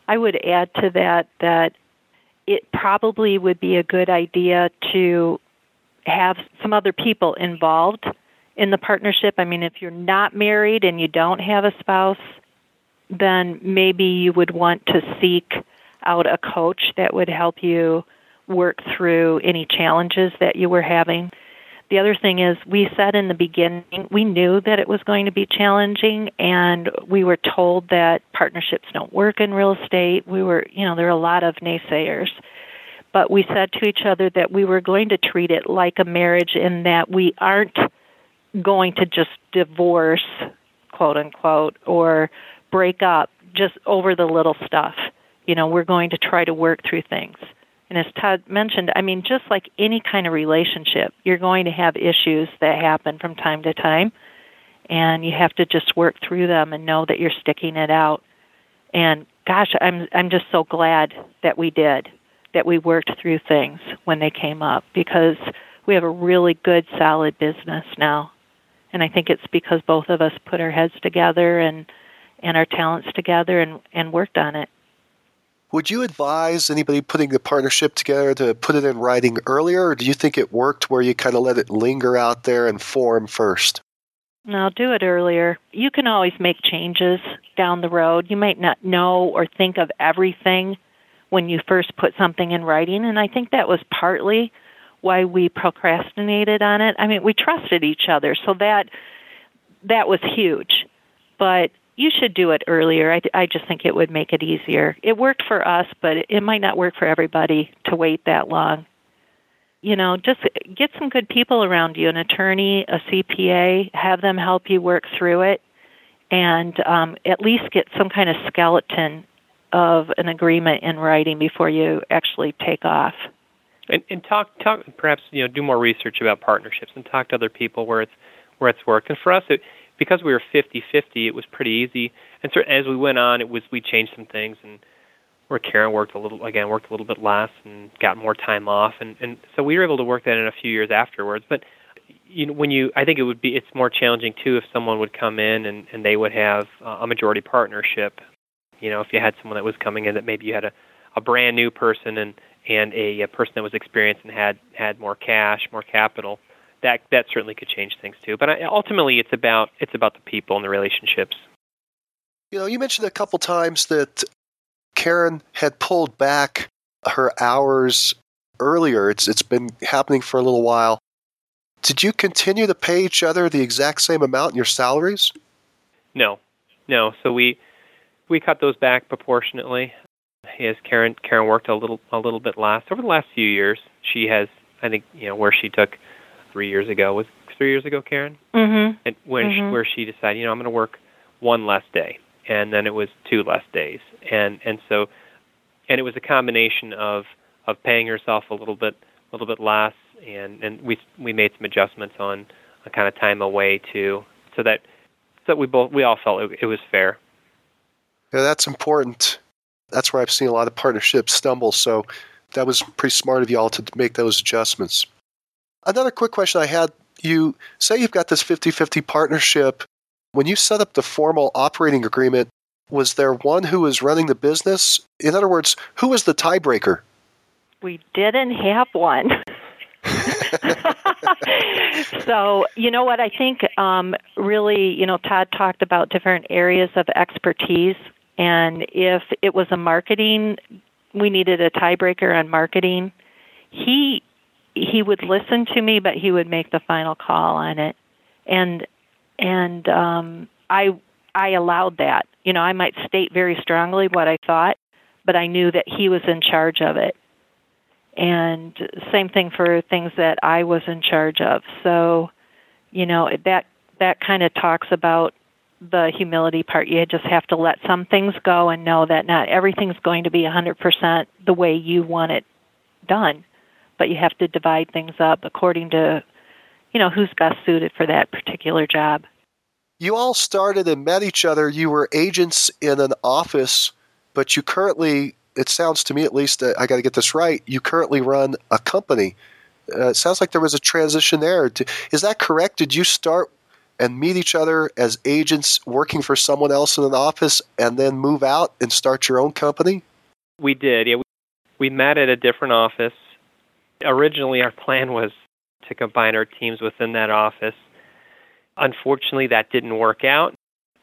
I would add to that that it probably would be a good idea to have some other people involved in the partnership. I mean, if you're not married and you don't have a spouse, then maybe you would want to seek out a coach that would help you work through any challenges that you were having. The other thing is, we said in the beginning, we knew that it was going to be challenging, and we were told that partnerships don't work in real estate. We were, you know, there are a lot of naysayers. But we said to each other that we were going to treat it like a marriage in that we aren't going to just divorce, quote unquote, or break up just over the little stuff. You know, we're going to try to work through things. And as Todd mentioned, I mean, just like any kind of relationship, you're going to have issues that happen from time to time, and you have to just work through them and know that you're sticking it out. And gosh, I'm I'm just so glad that we did, that we worked through things when they came up because we have a really good, solid business now. And I think it's because both of us put our heads together and and our talents together and, and worked on it. Would you advise anybody putting the partnership together to put it in writing earlier, or do you think it worked where you kind of let it linger out there and form first? No, do it earlier. You can always make changes down the road. You might not know or think of everything when you first put something in writing, and I think that was partly why we procrastinated on it. I mean, we trusted each other, so that that was huge. But you should do it earlier. I, I just think it would make it easier. It worked for us, but it, might not work for everybody to wait that long. You know, just get some good people around you an attorney, a CPA, have them help you work through it, and um, at least get some kind of skeleton of an agreement in writing before you actually take off. And, and talk, talk, perhaps you know, do more research about partnerships and talk to other people where it's where it's worked. And for us, it, because we were 50-50, it was pretty easy. And so as we went on, it was we changed some things and where Karen worked a little again worked a little bit less and got more time off and and so we were able to work that in a few years afterwards. But you know when you I think it would be it's more challenging too if someone would come in and and they would have a majority partnership. You know if you had someone that was coming in that maybe you had a a brand new person and and a, a person that was experienced and had had more cash, more capital that that certainly could change things too. But ultimately, it's about it's about the people and the relationships. You know, you mentioned a couple times that Karen had pulled back her hours earlier. It's it's been happening for a little while. Did you continue to pay each other the exact same amount in your salaries? No, no. So we we cut those back proportionately. As Karen Karen worked a little a little bit less over the last few years. She has I think you know where she took three years ago. Was three years ago, Karen? Mm-hmm. And when mm-hmm. she, where she decided, you know, I'm going to work one less day, and then it was two less days, and and so, and it was a combination of of paying herself a little bit a little bit less, and and we we made some adjustments on a kind of time away too, so that so that we both we all felt it, it was fair. Yeah, that's important. That's where I've seen a lot of partnerships stumble. So that was pretty smart of y'all to make those adjustments. Another quick question I had you say you've got this 50 50 partnership. When you set up the formal operating agreement, was there one who was running the business? In other words, who was the tiebreaker? We didn't have one. so, you know what? I think um, really, you know, Todd talked about different areas of expertise. And if it was a marketing, we needed a tiebreaker on marketing. He he would listen to me, but he would make the final call on it, and and um, I I allowed that. You know, I might state very strongly what I thought, but I knew that he was in charge of it. And same thing for things that I was in charge of. So, you know, that that kind of talks about the humility part. You just have to let some things go and know that not everything's going to be 100% the way you want it done but you have to divide things up according to, you know, who's best suited for that particular job. You all started and met each other. You were agents in an office, but you currently, it sounds to me at least, uh, I got to get this right, you currently run a company. Uh, it sounds like there was a transition there. Is that correct? Did you start and meet each other as agents working for someone else in an office and then move out and start your own company? We did. Yeah, we, we met at a different office. Originally, our plan was to combine our teams within that office. Unfortunately, that didn't work out.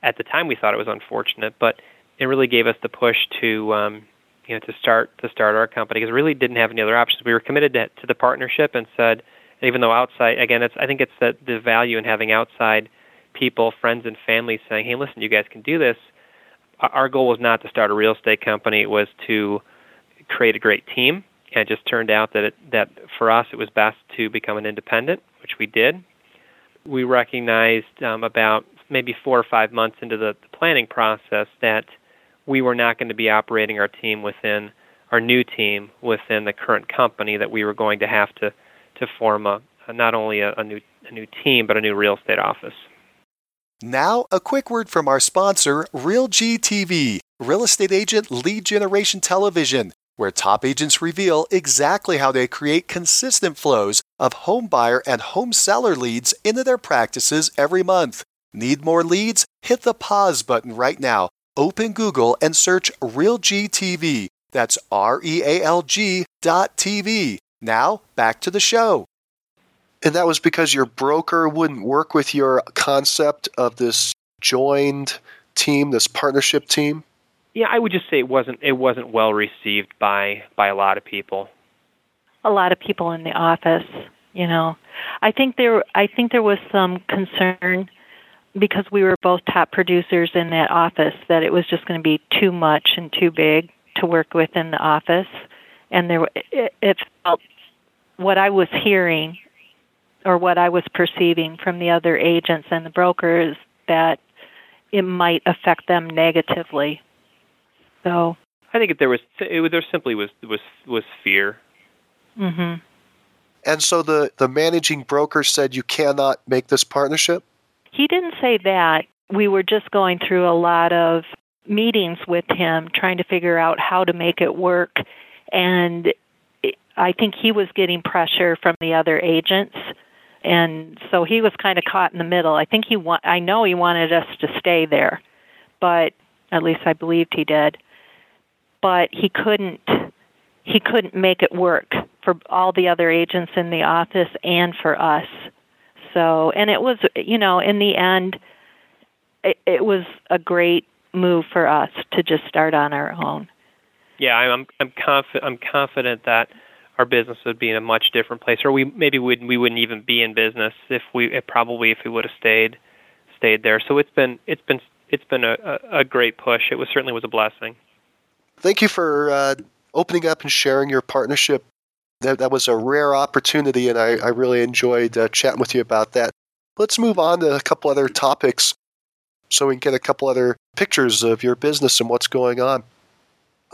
At the time, we thought it was unfortunate, but it really gave us the push to um, you know to start to start our company because we really didn't have any other options. We were committed to, to the partnership and said, even though outside again, it's I think it's the the value in having outside people, friends and family saying, hey, listen, you guys can do this. Our goal was not to start a real estate company; it was to create a great team. And it just turned out that it, that for us it was best to become an independent, which we did. We recognized um, about maybe four or five months into the, the planning process that we were not going to be operating our team within our new team within the current company that we were going to have to to form a, a not only a, a new a new team but a new real estate office. Now, a quick word from our sponsor, RealG TV, real estate agent lead generation television, where top agents reveal exactly how they create consistent flows of home buyer and home seller leads into their practices every month. Need more leads? Hit the pause button right now open Google and search RealG TV. That's R E A L G dot TV. Now, back to the show. And that was because your broker wouldn't work with your concept of this joined team, this partnership team? Yeah, I would just say it wasn't it wasn't well received by by a lot of people. A lot of people in the office, you know. I think there I think there was some concern because we were both top producers in that office that it was just going to be too much and too big to work with in the office and there it, it felt what I was hearing or what I was perceiving from the other agents and the brokers that it might affect them negatively. So I think there was it was there simply was was was fear. Mm-hmm. And so the the managing broker said you cannot make this partnership? He didn't say that. We were just going through a lot of meetings with him trying to figure out how to make it work and I think he was getting pressure from the other agents and so he was kind of caught in the middle. I think he want I know he wanted us to stay there, but at least I believed he did. But he couldn't he couldn't make it work for all the other agents in the office and for us. So and it was you know in the end it, it was a great move for us to just start on our own. Yeah i'm i'm confident i'm confident that our business would be in a much different place or we maybe would we wouldn't even be in business if we it probably if we would have stayed stayed there. So it's been it's been it's been a, a, a great push. It was certainly was a blessing thank you for uh, opening up and sharing your partnership that, that was a rare opportunity, and I, I really enjoyed uh, chatting with you about that. Let's move on to a couple other topics so we can get a couple other pictures of your business and what's going on.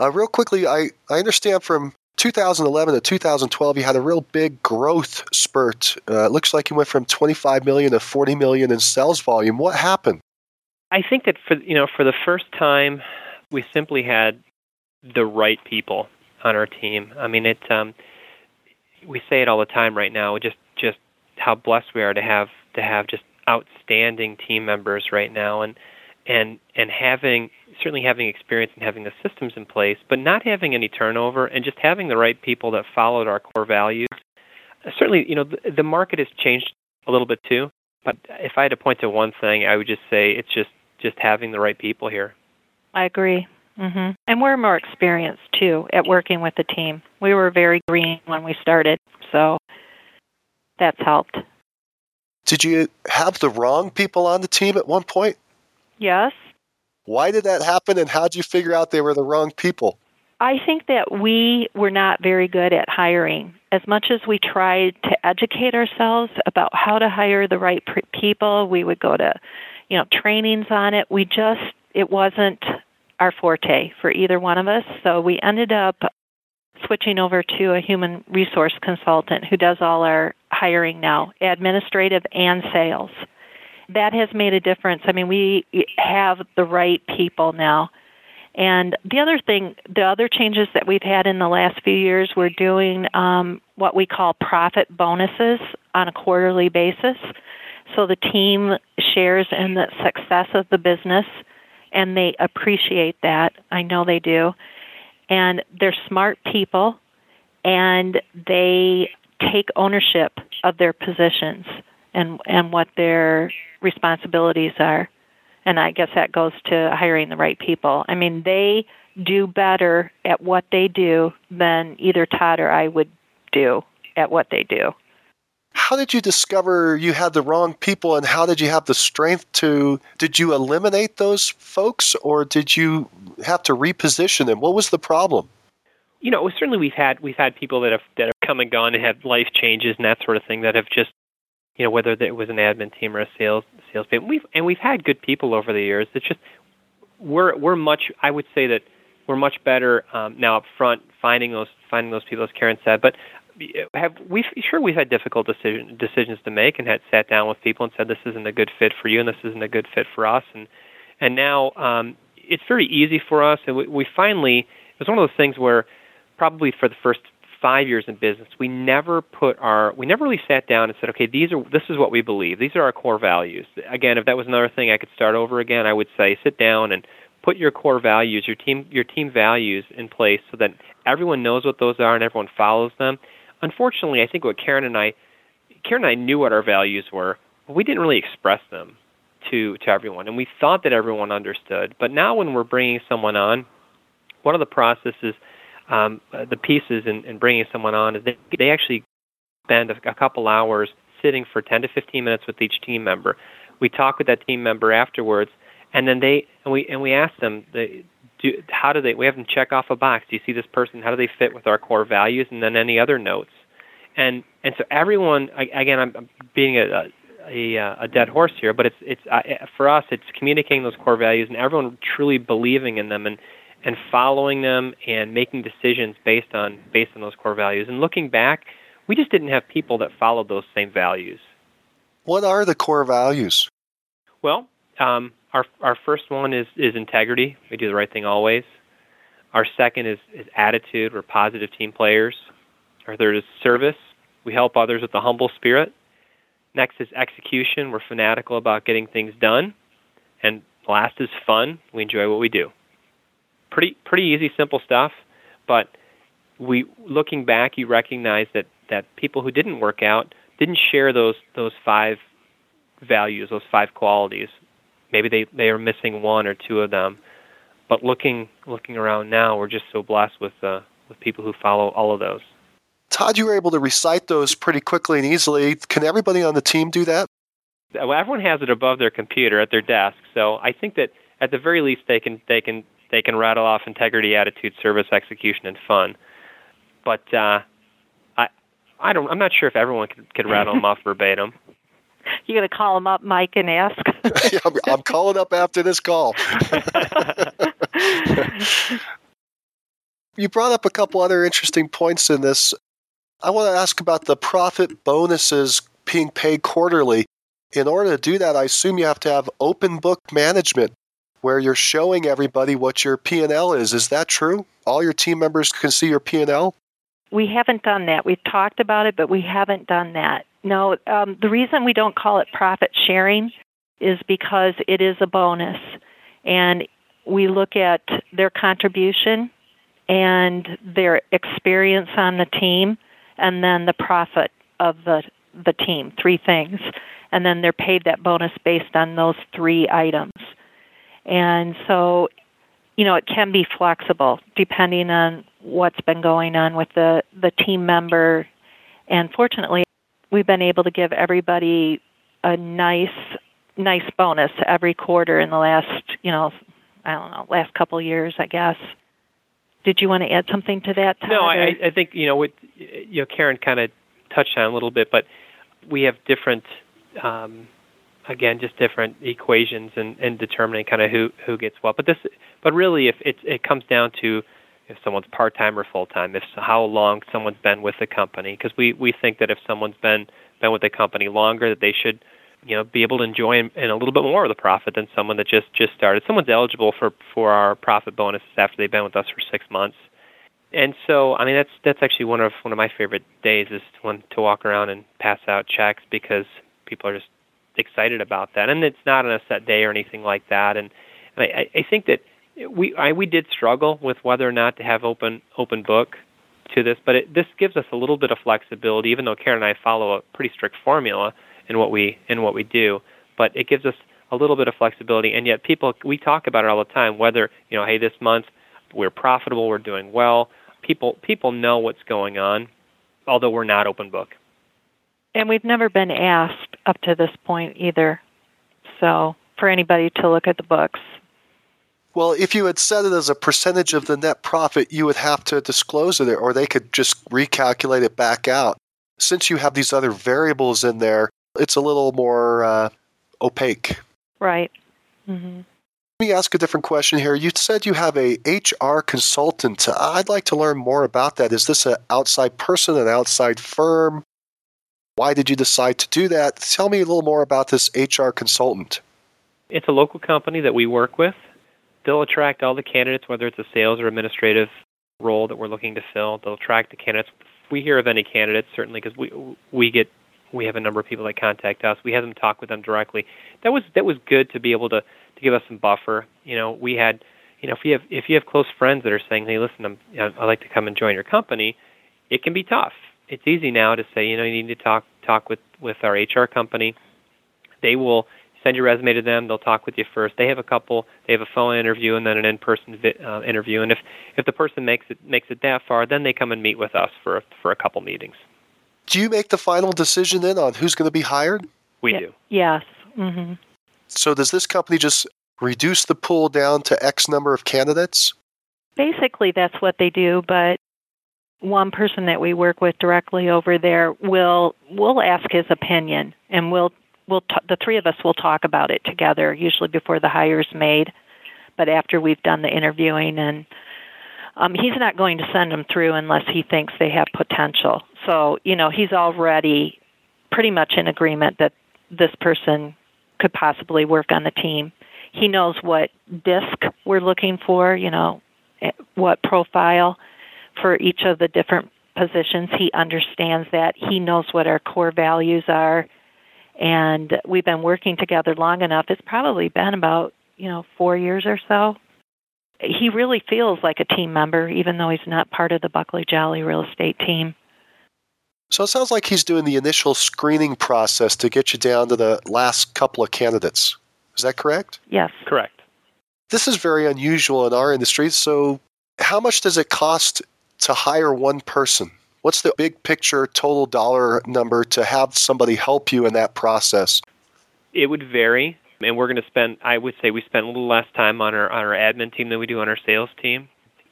Uh, real quickly, I, I understand from 2011 to 2012 you had a real big growth spurt. Uh, it looks like you went from 25 million to 40 million in sales volume. What happened? I think that for you know for the first time we simply had the right people on our team. I mean it um, we say it all the time right now. Just just how blessed we are to have to have just outstanding team members right now, and and and having certainly having experience and having the systems in place, but not having any turnover, and just having the right people that followed our core values. Certainly, you know, the, the market has changed a little bit too. But if I had to point to one thing, I would just say it's just just having the right people here. I agree. Mm-hmm. And we're more experienced too at working with the team. We were very green when we started, so that's helped. Did you have the wrong people on the team at one point? Yes. Why did that happen, and how did you figure out they were the wrong people? I think that we were not very good at hiring. As much as we tried to educate ourselves about how to hire the right people, we would go to, you know, trainings on it. We just it wasn't our forte for either one of us. So we ended up switching over to a human resource consultant who does all our hiring now, administrative and sales. That has made a difference. I mean, we have the right people now. And the other thing, the other changes that we've had in the last few years, we're doing um, what we call profit bonuses on a quarterly basis. so the team shares in the success of the business and they appreciate that. I know they do. And they're smart people and they take ownership of their positions and and what their responsibilities are. And I guess that goes to hiring the right people. I mean, they do better at what they do than either Todd or I would do at what they do. How did you discover you had the wrong people and how did you have the strength to did you eliminate those folks or did you have to reposition them? What was the problem? You know, certainly we've had we've had people that have that have come and gone and had life changes and that sort of thing that have just you know whether it was an admin team or a sales sales team. We've and we've had good people over the years. It's just we're we're much I would say that we're much better um, now up front finding those finding those people as Karen said. But have we sure we've had difficult decision, decisions to make and had sat down with people and said this isn't a good fit for you and this isn't a good fit for us. And and now um, it's very easy for us and we, we finally it was one of those things where probably for the first five years in business we never put our we never really sat down and said okay these are this is what we believe. These are our core values. Again if that was another thing I could start over again I would say sit down and put your core values your team your team values in place so that everyone knows what those are and everyone follows them unfortunately, I think what Karen and I, Karen and I knew what our values were, but we didn't really express them to to everyone, and we thought that everyone understood. But now, when we're bringing someone on, one of the processes, um, the pieces in, in bringing someone on is they, they actually spend a, a couple hours sitting for 10 to 15 minutes with each team member. We talk with that team member afterwards, and then they and we and we ask them, they, do how do they we have them check off a box. Do you see this person? How do they fit with our core values? And then any other notes and and so everyone again i'm being a a, a dead horse here but it's it's uh, for us it's communicating those core values and everyone truly believing in them and and following them and making decisions based on based on those core values and looking back we just didn't have people that followed those same values what are the core values well um, our our first one is is integrity. We do the right thing always. Our second is is attitude. We're positive team players. Our third is service. We help others with a humble spirit. Next is execution. We're fanatical about getting things done. And last is fun. We enjoy what we do. Pretty pretty easy, simple stuff. But we looking back, you recognize that that people who didn't work out didn't share those those five values, those five qualities maybe they they are missing one or two of them. But looking looking around now, we're just so blessed with uh, with people who follow all of those. Todd, you were able to recite those pretty quickly and easily. Can everybody on the team do that? Well, everyone has it above their computer at their desk, so I think that at the very least they can they can they can rattle off integrity, attitude, service, execution, and fun. But uh, I I don't I'm not sure if everyone could, could rattle them off verbatim. You going to call them up, Mike, and ask? I'm, I'm calling up after this call. you brought up a couple other interesting points in this. I want to ask about the profit bonuses being paid quarterly. In order to do that, I assume you have to have open book management where you're showing everybody what your P&L is. Is that true? All your team members can see your P&L? We haven't done that. We've talked about it, but we haven't done that. No, um, the reason we don't call it profit sharing is because it is a bonus. And we look at their contribution and their experience on the team and then the profit of the the team, three things. And then they're paid that bonus based on those three items. And so, you know, it can be flexible depending on what's been going on with the, the team member. And fortunately, we've been able to give everybody a nice nice bonus every quarter in the last you know I don't know last couple years I guess. Did you want to add something to that? Todd, no, I, I think you know what you know Karen kind of touched on a little bit, but we have different um, again just different equations in, in determining kind of who who gets what. But this but really if it it comes down to if someone's part time or full time, if how long someone's been with the company, because we we think that if someone's been been with the company longer, that they should you know be able to enjoy in, in a little bit more of the profit than someone that just just started. Someone's eligible for for our profit bonuses after they've been with us for six months, and so I mean that's that's actually one of one of my favorite days is when to walk around and pass out checks because people are just excited about that. And it's not on a set day or anything like that. And, and I, I think that we I, we did struggle with whether or not to have open open book to this, but it, this gives us a little bit of flexibility. Even though Karen and I follow a pretty strict formula in what we in what we do, but it gives us a little bit of flexibility. And yet, people we talk about it all the time. Whether you know, hey, this month we're profitable, we're doing well. People people know what's going on, although we're not open book. And we've never been asked up to this point either. So for anybody to look at the books. Well, if you had set it as a percentage of the net profit, you would have to disclose it, or they could just recalculate it back out. Since you have these other variables in there, it's a little more uh, opaque. Right. Mm-hmm. Let me ask a different question here. You said you have a HR consultant. I'd like to learn more about that. Is this an outside person, an outside firm? Why did you decide to do that? Tell me a little more about this HR consultant. It's a local company that we work with. They'll attract all the candidates, whether it's a sales or administrative role that we're looking to fill. They'll attract the candidates. If we hear of any candidates, certainly, because we we get we have a number of people that contact us. We have them talk with them directly. That was that was good to be able to to give us some buffer. You know, we had you know if you have if you have close friends that are saying, hey, listen, I'm, I'd like to come and join your company, it can be tough it's easy now to say, you know, you need to talk talk with with our HR company. They will send your resume to them. They'll talk with you first. They have a couple. They have a phone interview and then an in-person vi- uh, interview. And if if the person makes it makes it that far, then they come and meet with us for a, for a couple meetings. Do you make the final decision then on who's going to be hired? We yeah. do. Yes. Mm-hmm. So does this company just reduce the pool down to X number of candidates? Basically, that's what they do. But one person that we work with directly over there will will ask his opinion and we'll we'll t- the three of us will talk about it together usually before the hire is made but after we've done the interviewing and um he's not going to send them through unless he thinks they have potential so you know he's already pretty much in agreement that this person could possibly work on the team he knows what disc we're looking for you know eh, what profile for each of the different positions. He understands that. He knows what our core values are. And we've been working together long enough. It's probably been about, you know, four years or so. He really feels like a team member, even though he's not part of the Buckley Jolly real estate team. So it sounds like he's doing the initial screening process to get you down to the last couple of candidates. Is that correct? Yes. Correct. This is very unusual in our industry. So, how much does it cost to hire one person? What's the big picture total dollar number to have somebody help you in that process? It would vary, and we're going to spend. I would say we spend a little less time on our on our admin team than we do on our sales team.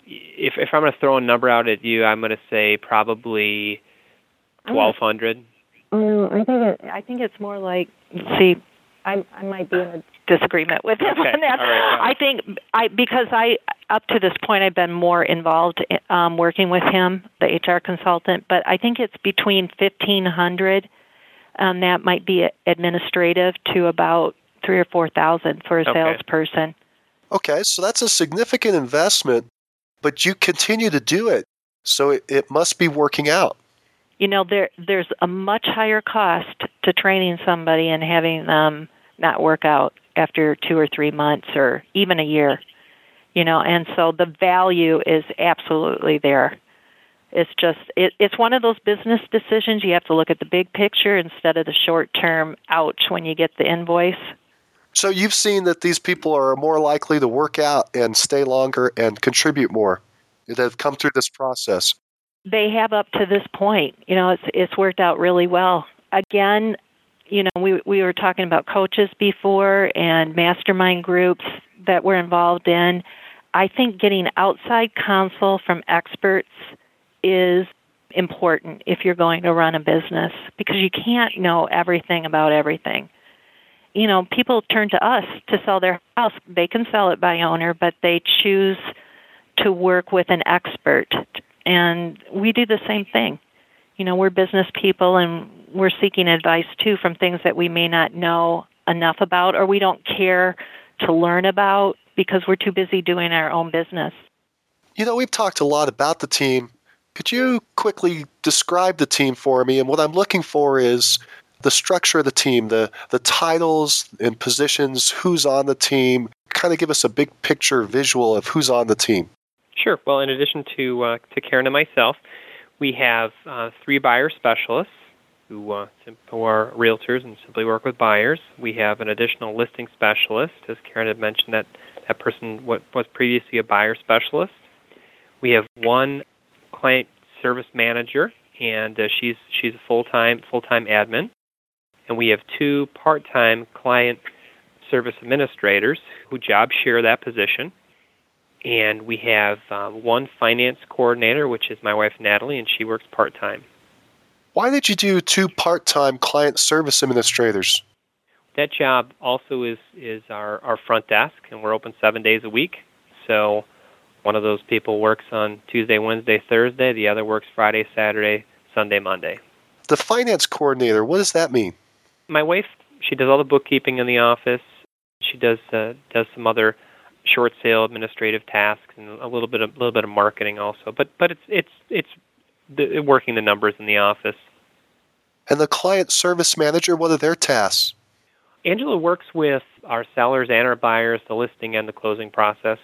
If if I'm going to throw a number out at you, I'm going to say probably twelve hundred. Um, I think it, I think it's more like see, I I might be in a disagreement with him okay. on that. Right, I think I because I up to this point I've been more involved um, working with him, the HR consultant, but I think it's between fifteen hundred. Um, that might be administrative to about three or four thousand for a Okay. salesperson. Okay, so that's a significant investment, but you continue to do it. So it, it must be working out. You know, there there's a much higher cost to training somebody and having them not work out after two or three months or even a year. You know, and so the value is absolutely there. It's just it, it's one of those business decisions you have to look at the big picture instead of the short term ouch when you get the invoice. So you've seen that these people are more likely to work out and stay longer and contribute more that have come through this process. they have up to this point. You know, it's it's worked out really well. Again, you know, we we were talking about coaches before and mastermind groups that we're involved in. I think getting outside counsel from experts is important if you're going to run a business because you can't know everything about everything. You know, people turn to us to sell their house. They can sell it by owner, but they choose to work with an expert and we do the same thing. You know, we're business people and we're seeking advice too from things that we may not know enough about or we don't care to learn about because we're too busy doing our own business. You know, we've talked a lot about the team. Could you quickly describe the team for me? And what I'm looking for is the structure of the team, the, the titles and positions, who's on the team. Kind of give us a big picture visual of who's on the team. Sure. Well, in addition to uh, to Karen and myself, we have uh, three buyer specialists who, uh, who are realtors and simply work with buyers. We have an additional listing specialist, as Karen had mentioned, that that person was previously a buyer specialist. We have one client service manager, and uh, she's she's a full time full time admin, and we have two part time client service administrators who job share that position. And we have uh, one finance coordinator, which is my wife Natalie, and she works part time. Why did you do two part-time client service administrators? That job also is is our our front desk, and we're open seven days a week. So one of those people works on Tuesday, Wednesday, Thursday. The other works Friday, Saturday, Sunday, Monday. The finance coordinator. What does that mean? My wife, she does all the bookkeeping in the office. She does uh, does some other short sale administrative tasks and a little bit of a little bit of marketing also. But but it's it's it's the, working the numbers in the office. And the client service manager, what are their tasks? Angela works with our sellers and our buyers, the listing and the closing process.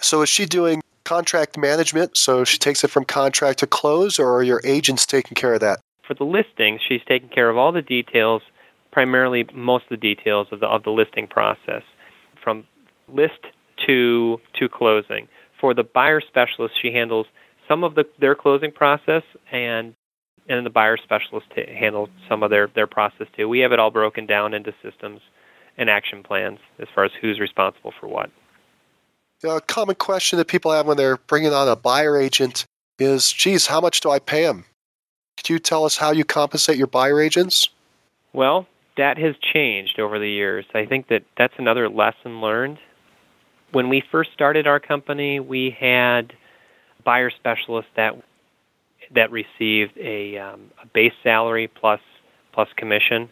So is she doing contract management? So she takes it from contract to close, or are your agents taking care of that? For the listings, she's taking care of all the details, primarily most of the details of the of the listing process, from list to to closing. For the buyer specialist, she handles some of the, their closing process, and and the buyer specialist to handle some of their their process too. We have it all broken down into systems and action plans as far as who's responsible for what. A common question that people have when they're bringing on a buyer agent is, "Geez, how much do I pay them?" Could you tell us how you compensate your buyer agents? Well, that has changed over the years. I think that that's another lesson learned. When we first started our company, we had buyer specialist that that received a, um, a base salary plus plus commission.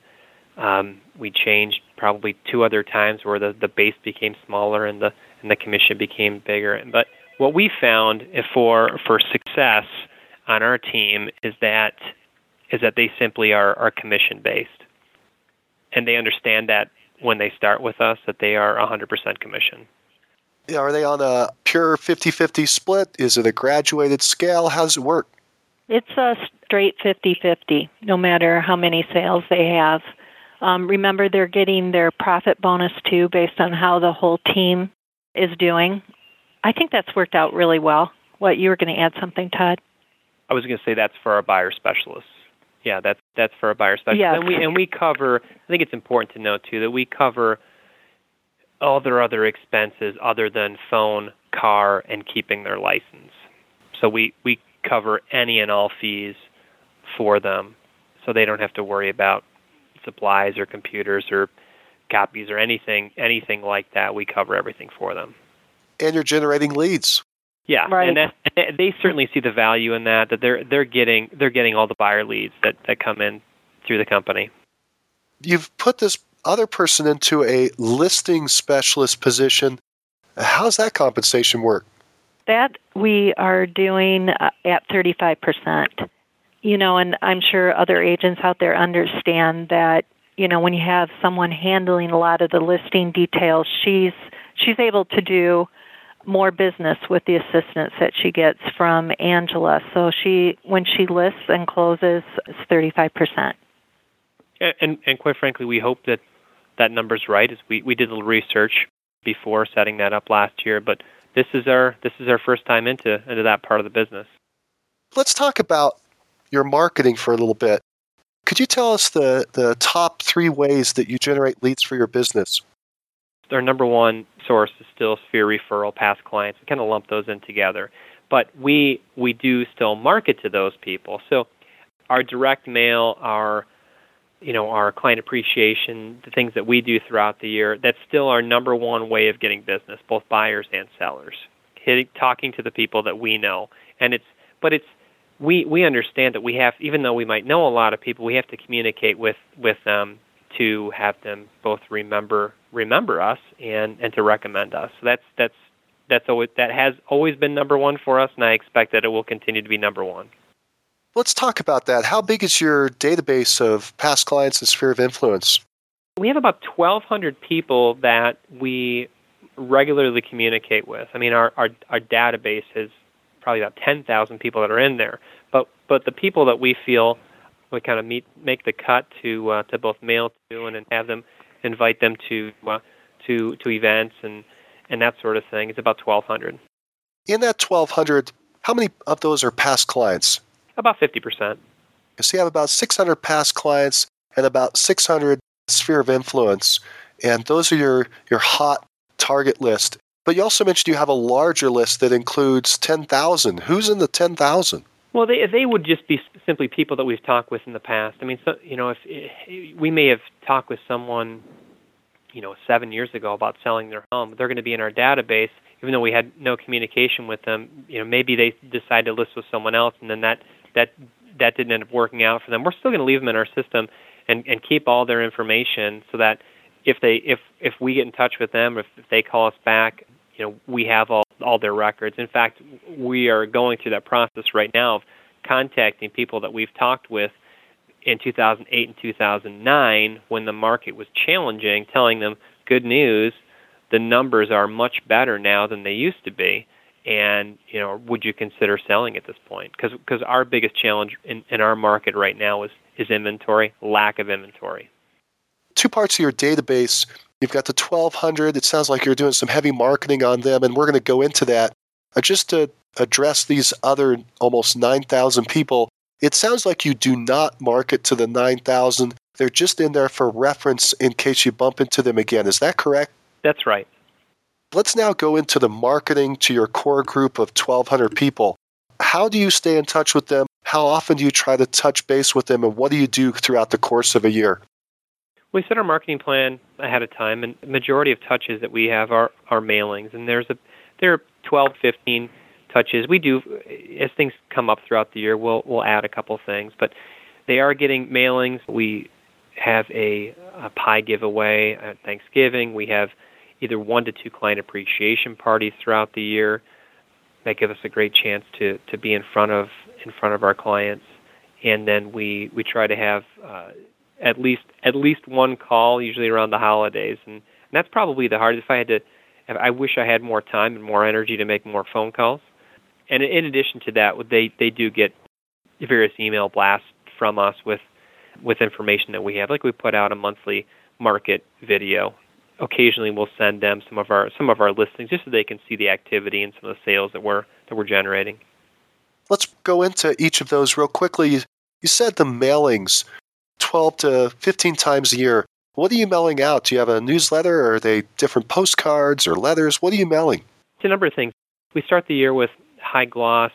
Um, we changed probably two other times where the, the base became smaller and the and the commission became bigger. But what we found for for success on our team is that is that they simply are, are commission based, and they understand that when they start with us that they are 100% commission. Are they on a pure 50 50 split? Is it a graduated scale? How does it work? It's a straight 50 50, no matter how many sales they have. Um, remember, they're getting their profit bonus too based on how the whole team is doing. I think that's worked out really well. What you were going to add something, Todd? I was going to say that's for our buyer specialists. Yeah, that's that's for a buyer specialists. Yes. And we and we cover. I think it's important to note too that we cover all their other expenses other than phone, car, and keeping their license. So we, we cover any and all fees for them so they don't have to worry about supplies or computers or copies or anything anything like that. We cover everything for them. And you're generating leads. Yeah, right. and that, they certainly see the value in that. That they're they're getting they're getting all the buyer leads that that come in through the company. You've put this other person into a listing specialist position. How's that compensation work? That we are doing uh, at 35%. You know, and I'm sure other agents out there understand that, you know, when you have someone handling a lot of the listing details, she's she's able to do more business with the assistance that she gets from Angela. So she when she lists and closes, it's 35%. And, and quite frankly, we hope that that number's right. As we, we did a little research before setting that up last year, but this is our this is our first time into into that part of the business. Let's talk about your marketing for a little bit. Could you tell us the, the top three ways that you generate leads for your business? Our number one source is still Sphere referral past clients. We kind of lump those in together, but we we do still market to those people. So our direct mail, our you know, our client appreciation, the things that we do throughout the year, that's still our number one way of getting business, both buyers and sellers. Hitting, talking to the people that we know, and it's, but it's, we we understand that we have, even though we might know a lot of people, we have to communicate with with them to have them both remember remember us and and to recommend us. So that's that's that's always that has always been number one for us, and I expect that it will continue to be number one. Let's talk about that. How big is your database of past clients and sphere of influence? We have about 1,200 people that we regularly communicate with. I mean, our, our, our database is probably about 10,000 people that are in there. But, but the people that we feel we kind of meet, make the cut to, uh, to both mail to and, and have them invite them to, uh, to, to events and, and that sort of thing is about 1,200. In that 1,200, how many of those are past clients? About 50%. So you have about 600 past clients and about 600 sphere of influence, and those are your, your hot target list. But you also mentioned you have a larger list that includes 10,000. Who's in the 10,000? Well, they they would just be simply people that we've talked with in the past. I mean, so, you know, if, if we may have talked with someone, you know, seven years ago about selling their home, they're going to be in our database, even though we had no communication with them. You know, maybe they decide to list with someone else, and then that that that didn't end up working out for them. We're still going to leave them in our system and and keep all their information so that if they if if we get in touch with them, if, if they call us back, you know, we have all all their records. In fact, we are going through that process right now of contacting people that we've talked with in 2008 and 2009 when the market was challenging, telling them good news, the numbers are much better now than they used to be. And you know would you consider selling at this point? Because our biggest challenge in, in our market right now is is inventory lack of inventory. Two parts of your database you've got the 1200 it sounds like you're doing some heavy marketing on them and we're going to go into that uh, just to address these other almost 9000 people it sounds like you do not market to the 9000 they're just in there for reference in case you bump into them again is that correct that's right Let's now go into the marketing to your core group of 1,200 people. How do you stay in touch with them? How often do you try to touch base with them, and what do you do throughout the course of a year? We set our marketing plan ahead of time, and the majority of touches that we have are, are mailings, and there's a there are 12, 15 touches. We do as things come up throughout the year, we'll we'll add a couple things, but they are getting mailings. We have a, a pie giveaway at Thanksgiving. We have either one to two client appreciation parties throughout the year that give us a great chance to to be in front of in front of our clients and then we we try to have uh, at least at least one call usually around the holidays. And, and that's probably the hardest. If I had to I wish I had more time and more energy to make more phone calls. And in addition to that they they do get various email blasts from us with with information that we have. Like we put out a monthly market video. Occasionally we'll send them some of our some of our listings just so they can see the activity and some of the sales that we're that we're generating. Let's go into each of those real quickly. You, you said the mailings 12 to 15 times a year. What are you mailing out? Do you have a newsletter or are they different postcards or letters? What are you mailing? It's a number of things. We start the year with high gloss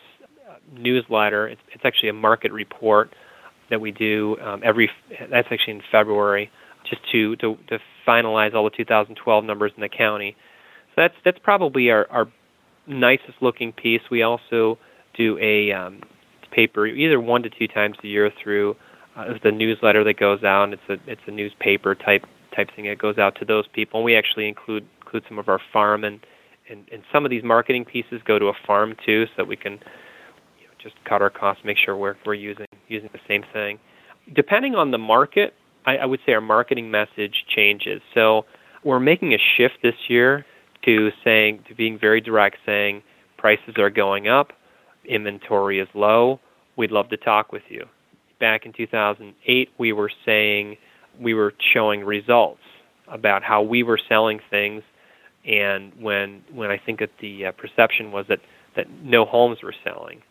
uh, newsletter. It's, it's actually a market report that we do um, every. That's actually in February just to, to, to finalize all the 2012 numbers in the county. So that's that's probably our, our nicest looking piece. We also do a um, paper either one to two times a year through uh, the newsletter that goes out. It's a it's a newspaper type type thing that goes out to those people. And we actually include include some of our farm and and, and some of these marketing pieces go to a farm too, so we can you know, just cut our costs, make sure we're we're using using the same thing. Depending on the market, I, I would say our marketing message changes. So we're making a shift this year to saying to being very direct, saying prices are going up, inventory is low. We'd love to talk with you. Back in 2008, we were saying we were showing results about how we were selling things, and when when I think that the uh, perception was that that no homes were selling,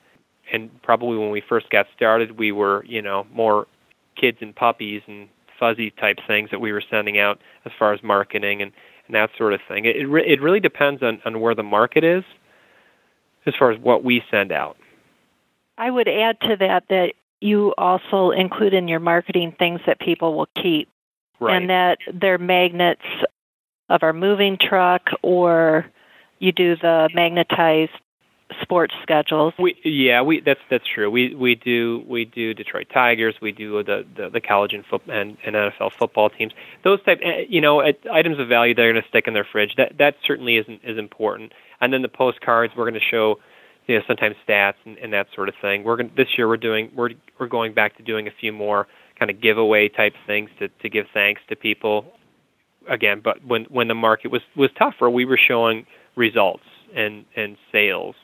and probably when we first got started, we were you know more kids and puppies and fuzzy type things that we were sending out as far as marketing and, and that sort of thing. It, it, re- it really depends on, on where the market is as far as what we send out. I would add to that that you also include in your marketing things that people will keep. Right. And that they're magnets of our moving truck or you do the magnetized sports schedules. We yeah, we that's that's true. We we do we do Detroit Tigers. We do the the, the college and, foot, and and NFL football teams. Those type eh, you know items of value they're going to stick in their fridge. That that certainly isn't is important. And then the postcards we're going to show you know sometimes stats and, and that sort of thing. We're going this year we're doing we're we're going back to doing a few more kind of giveaway type things to to give thanks to people. Again, but when when the market was was tougher, we were showing results and and sales,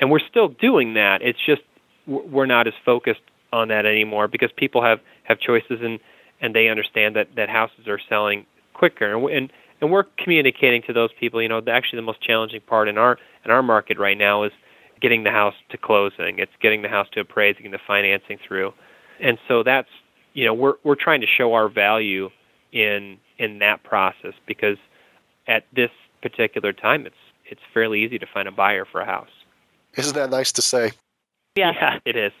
and we're still doing that. It's just we're not as focused on that anymore because people have have choices and and they understand that that houses are selling quicker and and and we're communicating to those people you know actually the most challenging part in our in our market right now is getting the house to closing it's getting the house to appraising, the financing through and so that's you know we're we're trying to show our value in in that process because at this particular time it's it's fairly easy to find a buyer for a house isn't that nice to say yeah, yeah it is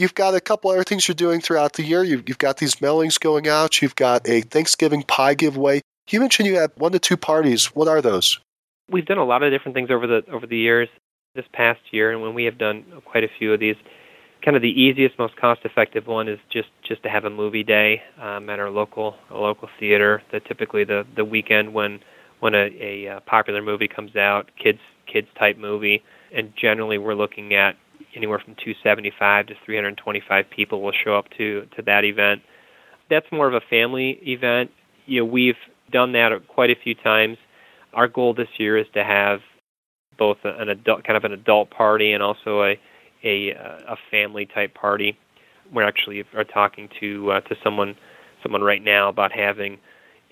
You've got a couple other things you're doing throughout the year. You've, you've got these mailings going out. You've got a Thanksgiving pie giveaway. You mentioned you have one to two parties. What are those? We've done a lot of different things over the over the years. This past year, and when we have done quite a few of these, kind of the easiest, most cost-effective one is just just to have a movie day um, at our local local theater. That typically the the weekend when when a, a, a uh, popular movie comes out, kids kids type movie, and generally we're looking at anywhere from 275 to 325 people will show up to to that event. That's more of a family event. You know, we've done that quite a few times. Our goal this year is to have both an adult, kind of an adult party, and also a a, a family type party. We're actually are talking to uh, to someone someone right now about having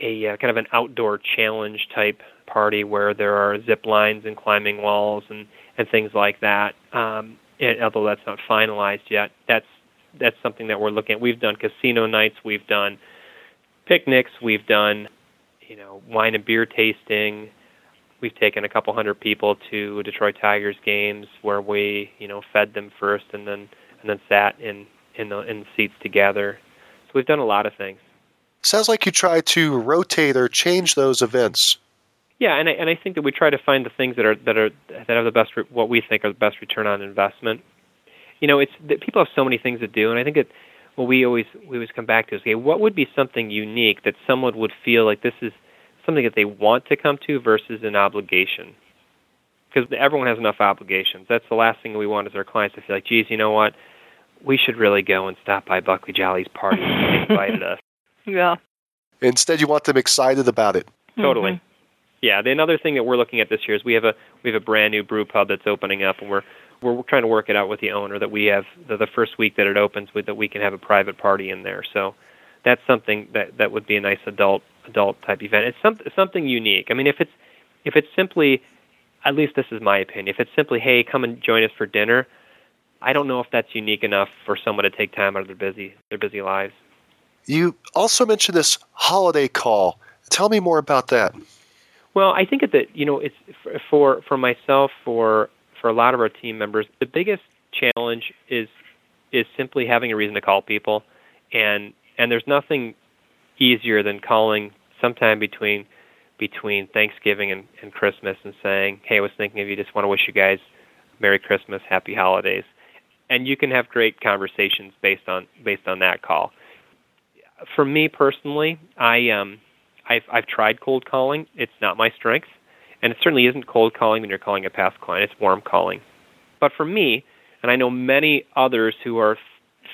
a uh, kind of an outdoor challenge type party where there are zip lines and climbing walls and and things like that. Um, and although that's not finalized yet, that's that's something that we're looking at. We've done casino nights, we've done picnics, we've done you know wine and beer tasting. We've taken a couple hundred people to Detroit Tigers games where we you know fed them first and then and then sat in in the in the seats together. So we've done a lot of things. Sounds like you try to rotate or change those events. Yeah, and I, and I think that we try to find the things that are that are that have the best re- what we think are the best return on investment. You know, it's that people have so many things to do, and I think that what we always we always come back to is okay, what would be something unique that someone would feel like this is something that they want to come to versus an obligation. Because everyone has enough obligations. That's the last thing we want is our clients to feel like, geez, you know what? We should really go and stop by Buckley Jolly's party. they invited us. Yeah. Instead, you want them excited about it. Totally. Mm-hmm. Yeah, the another thing that we're looking at this year is we have a we have a brand new brew pub that's opening up, and we're we're trying to work it out with the owner that we have the, the first week that it opens with that we can have a private party in there. So that's something that that would be a nice adult adult type event. It's some, something unique. I mean, if it's if it's simply, at least this is my opinion. If it's simply, hey, come and join us for dinner, I don't know if that's unique enough for someone to take time out of their busy their busy lives. You also mentioned this holiday call. Tell me more about that. Well, I think that you know it's for for myself for for a lot of our team members the biggest challenge is is simply having a reason to call people and and there's nothing easier than calling sometime between between Thanksgiving and, and Christmas and saying, "Hey, I was thinking of you. Just want to wish you guys Merry Christmas, Happy Holidays," and you can have great conversations based on based on that call. For me personally, I um I've I've tried cold calling. It's not my strength, and it certainly isn't cold calling when you're calling a past client. It's warm calling. But for me, and I know many others who are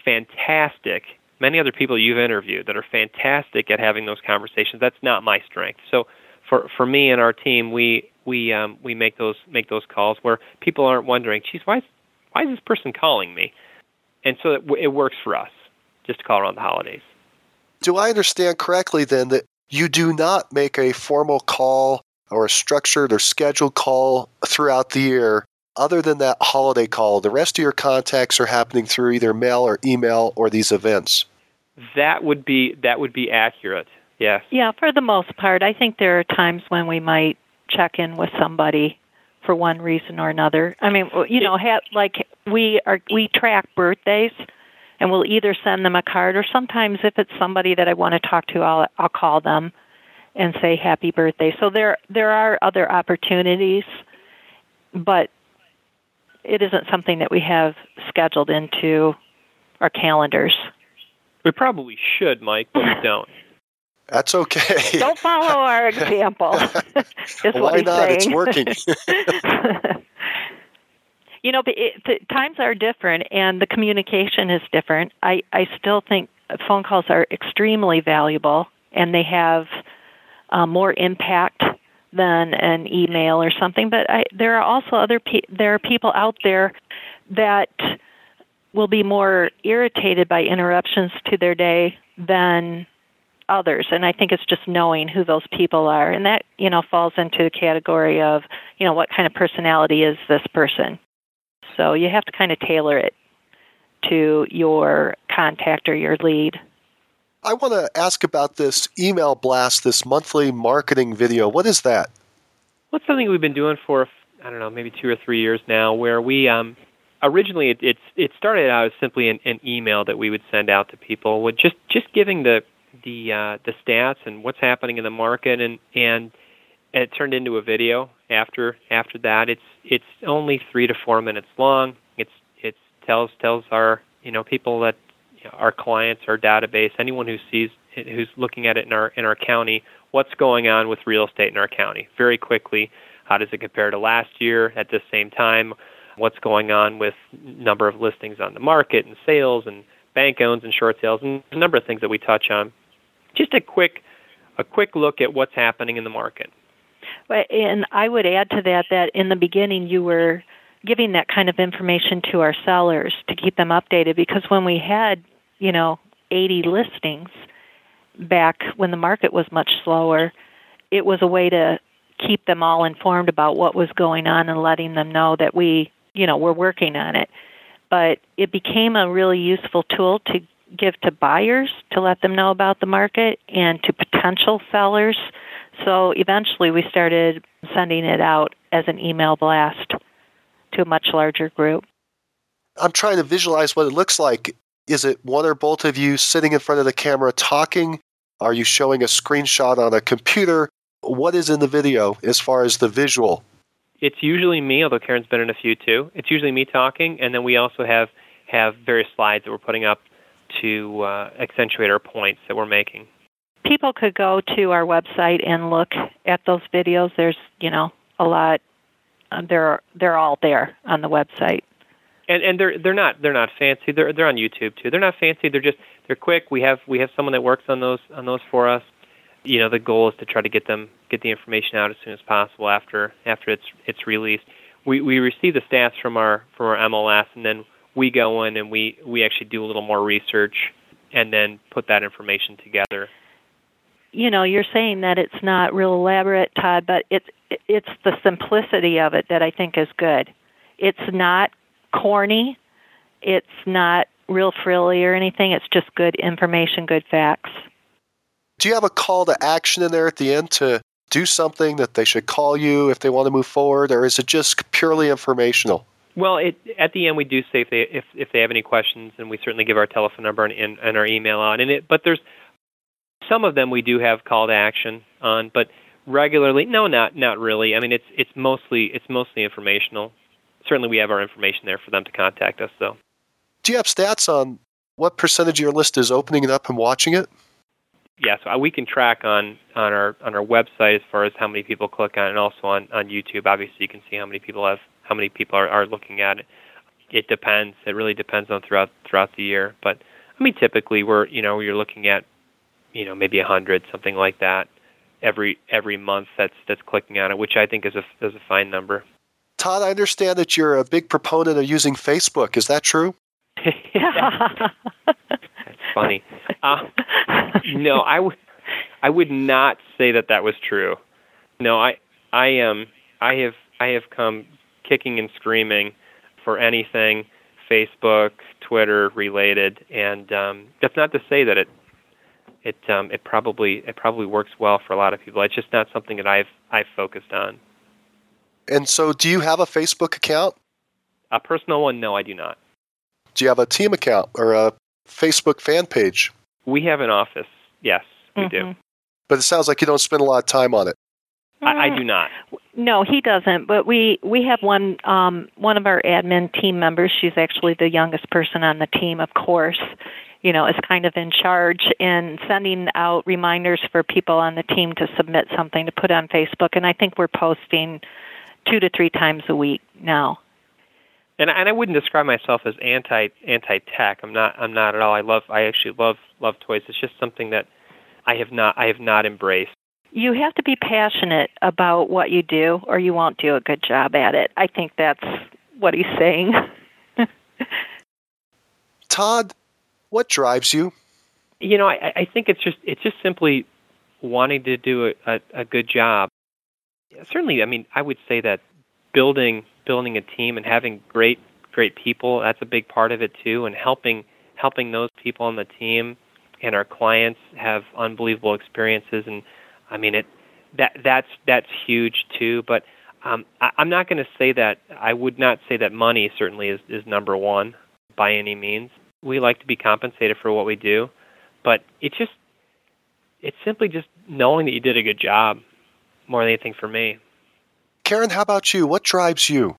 fantastic, many other people you've interviewed that are fantastic at having those conversations. That's not my strength. So for for me and our team, we we um, we make those make those calls where people aren't wondering, "Geez, why is why is this person calling me?" And so it, it works for us just to call around the holidays. Do I understand correctly then that you do not make a formal call or a structured or scheduled call throughout the year other than that holiday call. The rest of your contacts are happening through either mail or email or these events. That would be that would be accurate. Yes. Yeah, for the most part. I think there are times when we might check in with somebody for one reason or another. I mean, you know, ha- like we are we track birthdays and we'll either send them a card or sometimes if it's somebody that I want to talk to, I'll I'll call them and say happy birthday. So there there are other opportunities, but it isn't something that we have scheduled into our calendars. We probably should, Mike, but we don't. That's okay. Don't follow our example. Why not? Saying. It's working. you know, it, the times are different and the communication is different. I, I still think phone calls are extremely valuable and they have uh, more impact than an email or something. But I, there are also other pe- there are people out there that will be more irritated by interruptions to their day than others. And i think it's just knowing who those people are. And that you know falls into the category of you know what kind of personality is this person? So you have to kind of tailor it to your contact or your lead. I want to ask about this email blast this monthly marketing video. What is that? What's something we've been doing for i don't know maybe two or three years now where we um originally it, it's it started out as simply an, an email that we would send out to people with just just giving the the uh, the stats and what's happening in the market. And and it turned into a video after after that. It's it's only 3 to 4 minutes long. It's it tells tells our you know people that you know, our clients our database anyone who sees who's looking at it in our in our county what's going on with real estate in our county. Very quickly how does it compare to last year at the same time what's going on with number of listings on the market and sales and bank owns and short sales and a number of things that we touch on. Just a quick a quick look at what's happening in the market. And I would add to that that in the beginning you were giving that kind of information to our sellers to keep them updated because when we had, you know, 80 listings back when the market was much slower, it was a way to keep them all informed about what was going on and letting them know that we you know, we're working on it. But it became a really useful tool to give to buyers to let them know about the market and to potential sellers. So eventually we started sending it out as an email blast to a much larger group. I'm trying to visualize what it looks like. Is it one or both of you sitting in front of the camera talking? Are you showing a screenshot on a computer? What is in the video as far as the visual? It's usually me, although Karen's been in a few too. It's usually me talking, and then we also have have various slides that we're putting up to uh, accentuate our points that we're making. People could go to our website and look at those videos. There's you know a lot. Uh, they're they're all there on the website. And and they're they're not they're not fancy. They're they're on YouTube too. They're not fancy. They're just they're quick. We have we have someone that works on those on those for us you know the goal is to try to get them get the information out as soon as possible after after it's it's released. We we receive the stats from our from our MLS and then we go in and we we actually do a little more research and then put that information together. You know, you're saying that it's not real elaborate, Todd, but it's it's the simplicity of it that I think is good. It's not corny. It's not real frilly or anything. It's just good information, good facts. Do you have a call to action in there at the end to do something that they should call you if they want to move forward, or is it just purely informational? Well, it, at the end we do say if they if, if they have any questions, and we certainly give our telephone number and, and, and our email out. And it, but there's some of them we do have call to action on, but regularly, no, not not really. I mean, it's it's mostly it's mostly informational. Certainly, we have our information there for them to contact us, though. Do you have stats on what percentage of your list is opening it up and watching it? Yeah, so uh, we can track on on our on our website as far as how many people click on it, and also on on YouTube. Obviously, you can see how many people have how many people are, are looking at it. It depends. It really depends on throughout throughout the year. But I mean, typically we're you know you're looking at you know maybe a hundred something like that every every month that's that's clicking on it, which I think is a is a fine number. Todd, I understand that you're a big proponent of using Facebook. Is that true? That's funny. Uh, no, I would I would not say that that was true. No, I I am um, I have I have come kicking and screaming for anything Facebook, Twitter related, and um, that's not to say that it it um, it probably it probably works well for a lot of people. It's just not something that I've I've focused on. And so, do you have a Facebook account? A personal one? No, I do not. Do you have a team account or a Facebook fan page? We have an office. Yes, we mm-hmm. do. But it sounds like you don't spend a lot of time on it. I, I do not. No, he doesn't. But we we have one um, one of our admin team members. She's actually the youngest person on the team, of course. You know, is kind of in charge in sending out reminders for people on the team to submit something to put on Facebook. And I think we're posting two to three times a week now. And and I wouldn't describe myself as anti anti tech. I'm not I'm not at all. I love I actually love love toys. It's just something that I have not I have not embraced. You have to be passionate about what you do or you won't do a good job at it. I think that's what he's saying. Todd, what drives you? You know, I, I think it's just it's just simply wanting to do a, a, a good job. Certainly, I mean, I would say that building building a team and having great great people that's a big part of it too and helping helping those people on the team and our clients have unbelievable experiences. And i mean it that that's that's huge too. But um I, i'm not going to say that i would not say that money certainly is is number one by any means. We like to be compensated for what we do but it's just it's simply just knowing that you did a good job more than anything for me Karen, how about you? What drives you?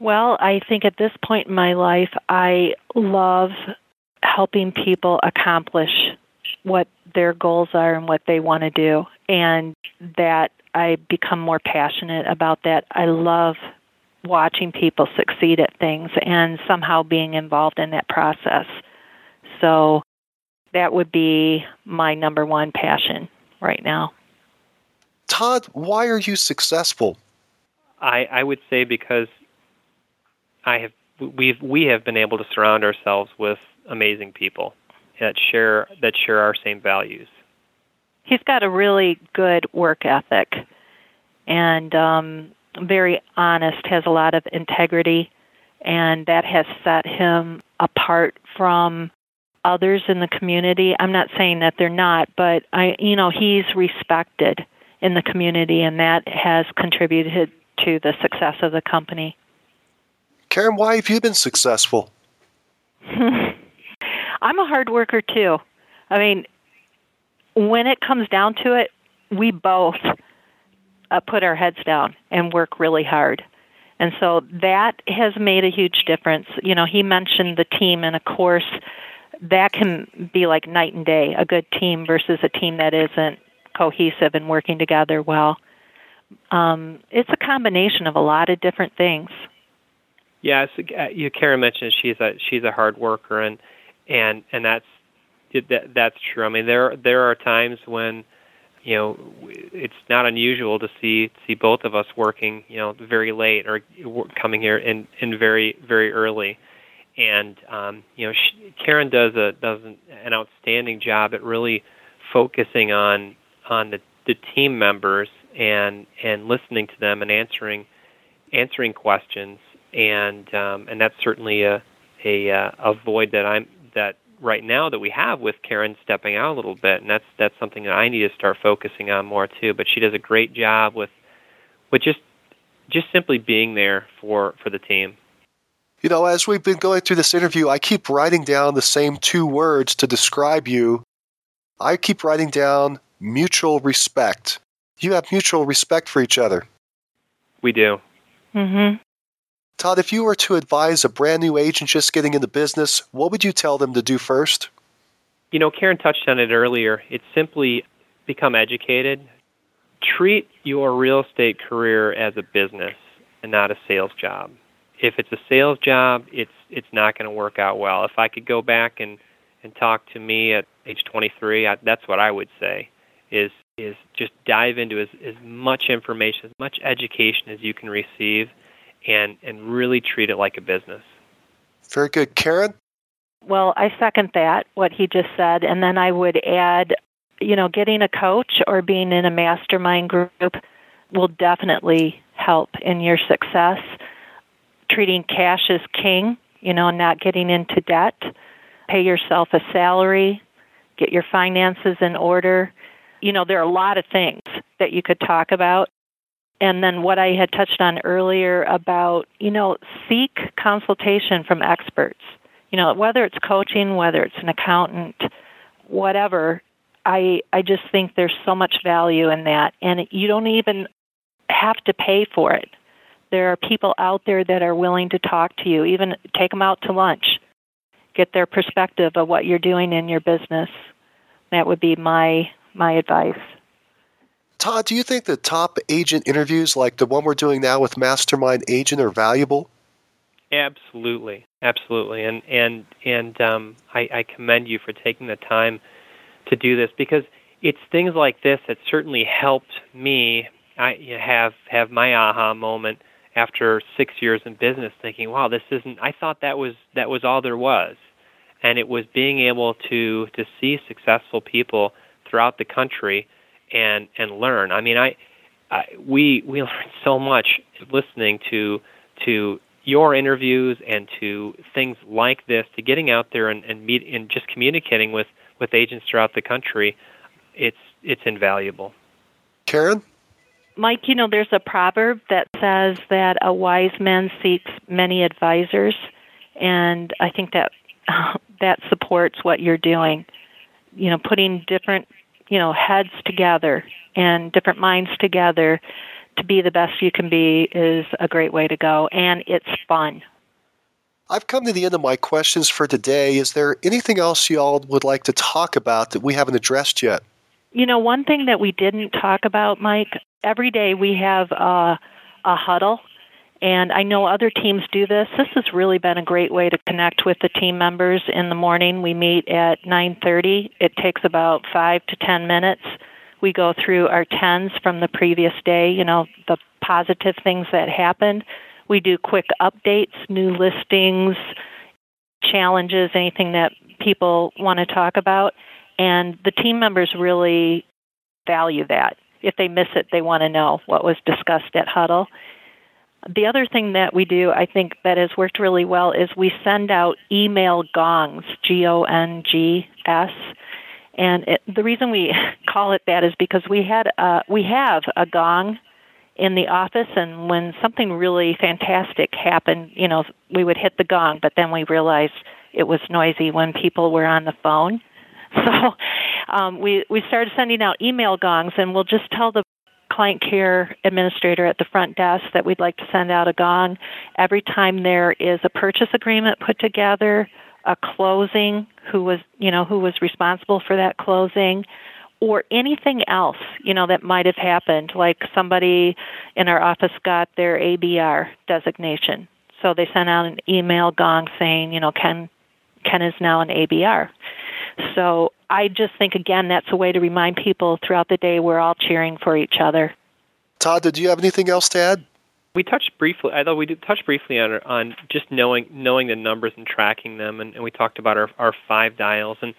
Well, I think at this point in my life, I love helping people accomplish what their goals are and what they want to do, and that I become more passionate about that. I love watching people succeed at things and somehow being involved in that process. So that would be my number one passion right now. Todd, why are you successful? I, I would say because I have we've we have been able to surround ourselves with amazing people that share that share our same values. He's got a really good work ethic and um, very honest. Has a lot of integrity, and that has set him apart from others in the community. I'm not saying that they're not, but I, you know, he's respected in the community, and that has contributed to the success of the company. Karen, why have you been successful? I'm a hard worker too. I mean, when it comes down to it, we both uh, put our heads down and work really hard. And so that has made a huge difference. You know, he mentioned the team, and of course, that can be like night and day a good team versus a team that isn't cohesive and working together well um, it's a combination of a lot of different things. Yes, uh, you Karen mentioned she's a she's a hard worker, and and and that's that that's true. I mean, there there are times when you know it's not unusual to see see both of us working you know very late or coming here in in very very early and um you know she, Karen does a does an, an outstanding job at really focusing on on the the team members and and listening to them and answering answering questions. And um, and that's certainly a a uh, a void that I'm that right now that we have with Karen stepping out a little bit. And that's that's something that I need to start focusing on more too. But she does a great job with with just just simply being there for for the team. You know as we've been going through this interview I keep writing down the same two words to describe you. I keep writing down mutual respect you have mutual respect for each other. We do. Mm-hmm. Todd, if you were to advise a brand new agent just getting into business, what would you tell them to do first? You know, Karen touched on it earlier. It's simply become educated. Treat your real estate career as a business and not a sales job. If it's a sales job, it's it's not going to work out well. If I could go back and and talk to me at age 23, I, that's what I would say is is just dive into as, as much information, as much education as you can receive, and and really treat it like a business. Very good, Karen. Well, I second that what he just said, and then I would add, you know, getting a coach or being in a mastermind group will definitely help in your success. Treating cash as king, you know, not getting into debt. Pay yourself a salary, get your finances in order, you know, there are a lot of things that you could talk about. And then what I had touched on earlier about, you know, seek consultation from experts. You know, whether it's coaching, whether it's an accountant, whatever, I I just think there's so much value in that and you don't even have to pay for it. There are people out there that are willing to talk to you, even take them out to lunch. Get their perspective of what you're doing in your business. That would be my my advice. Todd, do you think the top agent interviews like the one we're doing now with Mastermind Agent are valuable? Absolutely, absolutely, and and and um, I, I commend you for taking the time to do this because it's things like this that certainly helped me. I have have my aha moment after six years in business, thinking, "Wow, this isn't." I thought that was that was all there was, and it was being able to to see successful people throughout the country and and learn. I mean, I, I we we learned so much listening to to your interviews and to things like this, to getting out there and, and meet and just communicating with with agents throughout the country. It's it's invaluable. Karen. Mike, you know, there's a proverb that says that a wise man seeks many advisors, and I think that that supports what you're doing. You know, putting different, you know, heads together and different minds together to be the best you can be is a great way to go, and it's fun. I've come to the end of my questions for today. Is there anything else you all would like to talk about that we haven't addressed yet? You know, one thing that we didn't talk about, Mike, every day we have a, a huddle, and I know other teams do this. This has really been a great way to connect with the team members in the morning. We meet at 9:30. It takes about 5 to 10 minutes. We go through our 10s from the previous day, you know, the positive things that happened. We do quick updates, new listings, challenges, anything that people want to talk about. And the team members really value that. If they miss it, they want to know what was discussed at Huddle. The other thing that we do, I think, that has worked really well is we send out email gongs, G O N G S. And it, the reason we call it that is because we had a, we have a gong in the office and when something really fantastic happened, you know, we would hit the gong, but then we realized it was noisy when people were on the phone. So um, we we started sending out email gongs, and we'll just tell the client care administrator at the front desk that we'd like to send out a gong every time there is a purchase agreement put together, a closing, who was you know who was responsible for that closing, or anything else, you know, that might have happened, like somebody in our office got their ABR designation. So they sent out an email gong saying, you know, Ken Ken is now an ABR. So I just think again that's a way to remind people throughout the day we're all cheering for each other. Todd, did you have anything else to add? We touched briefly. I thought we did touch briefly on on just knowing knowing the numbers and tracking them, and, and we talked about our our five dials and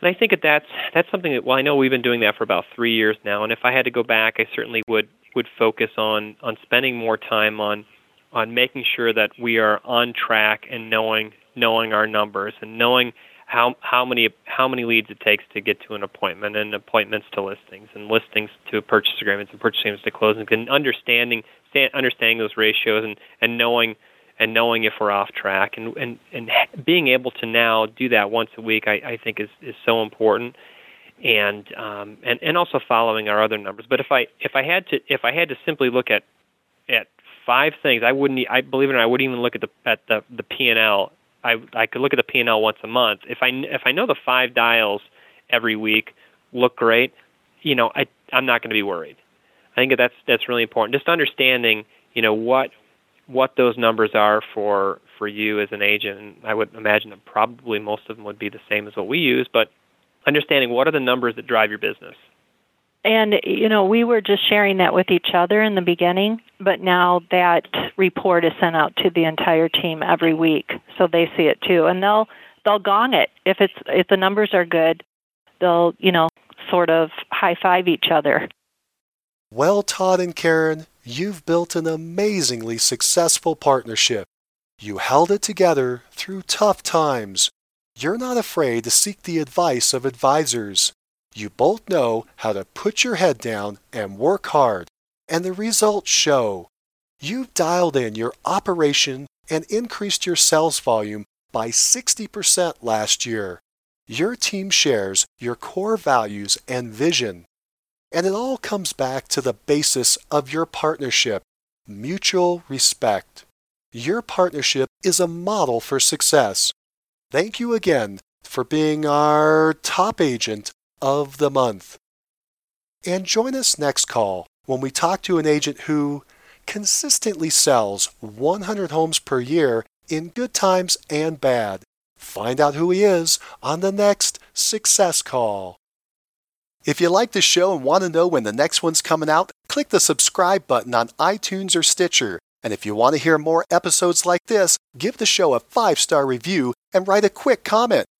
and I think that that's that's something that well I know we've been doing that for about three years now, and if I had to go back, I certainly would would focus on on spending more time on on making sure that we are on track and knowing knowing our numbers and knowing how how many how many leads it takes to get to an appointment and appointments to listings and listings to purchase agreements and purchase agreements to closings and understanding understanding those ratios and and knowing and knowing if we're off track and and and being able to now do that once a week I, I think is is so important. And um and and also following our other numbers. But if I if I had to if I had to simply look at at five things I wouldn't I believe it or not I wouldn't even look at the at the the P&L I I could look at the P&L once a month if I if I know the five dials every week look great you know I I'm not going to be worried I think that's that's really important just understanding you know what what those numbers are for for you as an agent. I would imagine that probably most of them would be the same as what we use, but understanding what are the numbers that drive your business. And you know, we were just sharing that with each other in the beginning, but now that report is sent out to the entire team every week, so they see it too, and they'll they'll gong it if it's if the numbers are good. They'll you know sort of high five each other. Well, Todd and Karen, you've built an amazingly successful partnership. You held it together through tough times. You're not afraid to seek the advice of advisors. You both know how to put your head down and work hard, and the results show. You've dialed in your operation and increased your sales volume by 60% last year. Your team shares your core values and vision. And it all comes back to the basis of your partnership mutual respect. Your partnership is a model for success. Thank you again for being our top agent of the month. And join us next call when we talk to an agent who consistently sells 100 homes per year in good times and bad. Find out who he is on the next Success Call. If you like the show and want to know when the next one's coming out, click the subscribe button on iTunes or Stitcher. And if you want to hear more episodes like this, give the show a five star review and write a quick comment.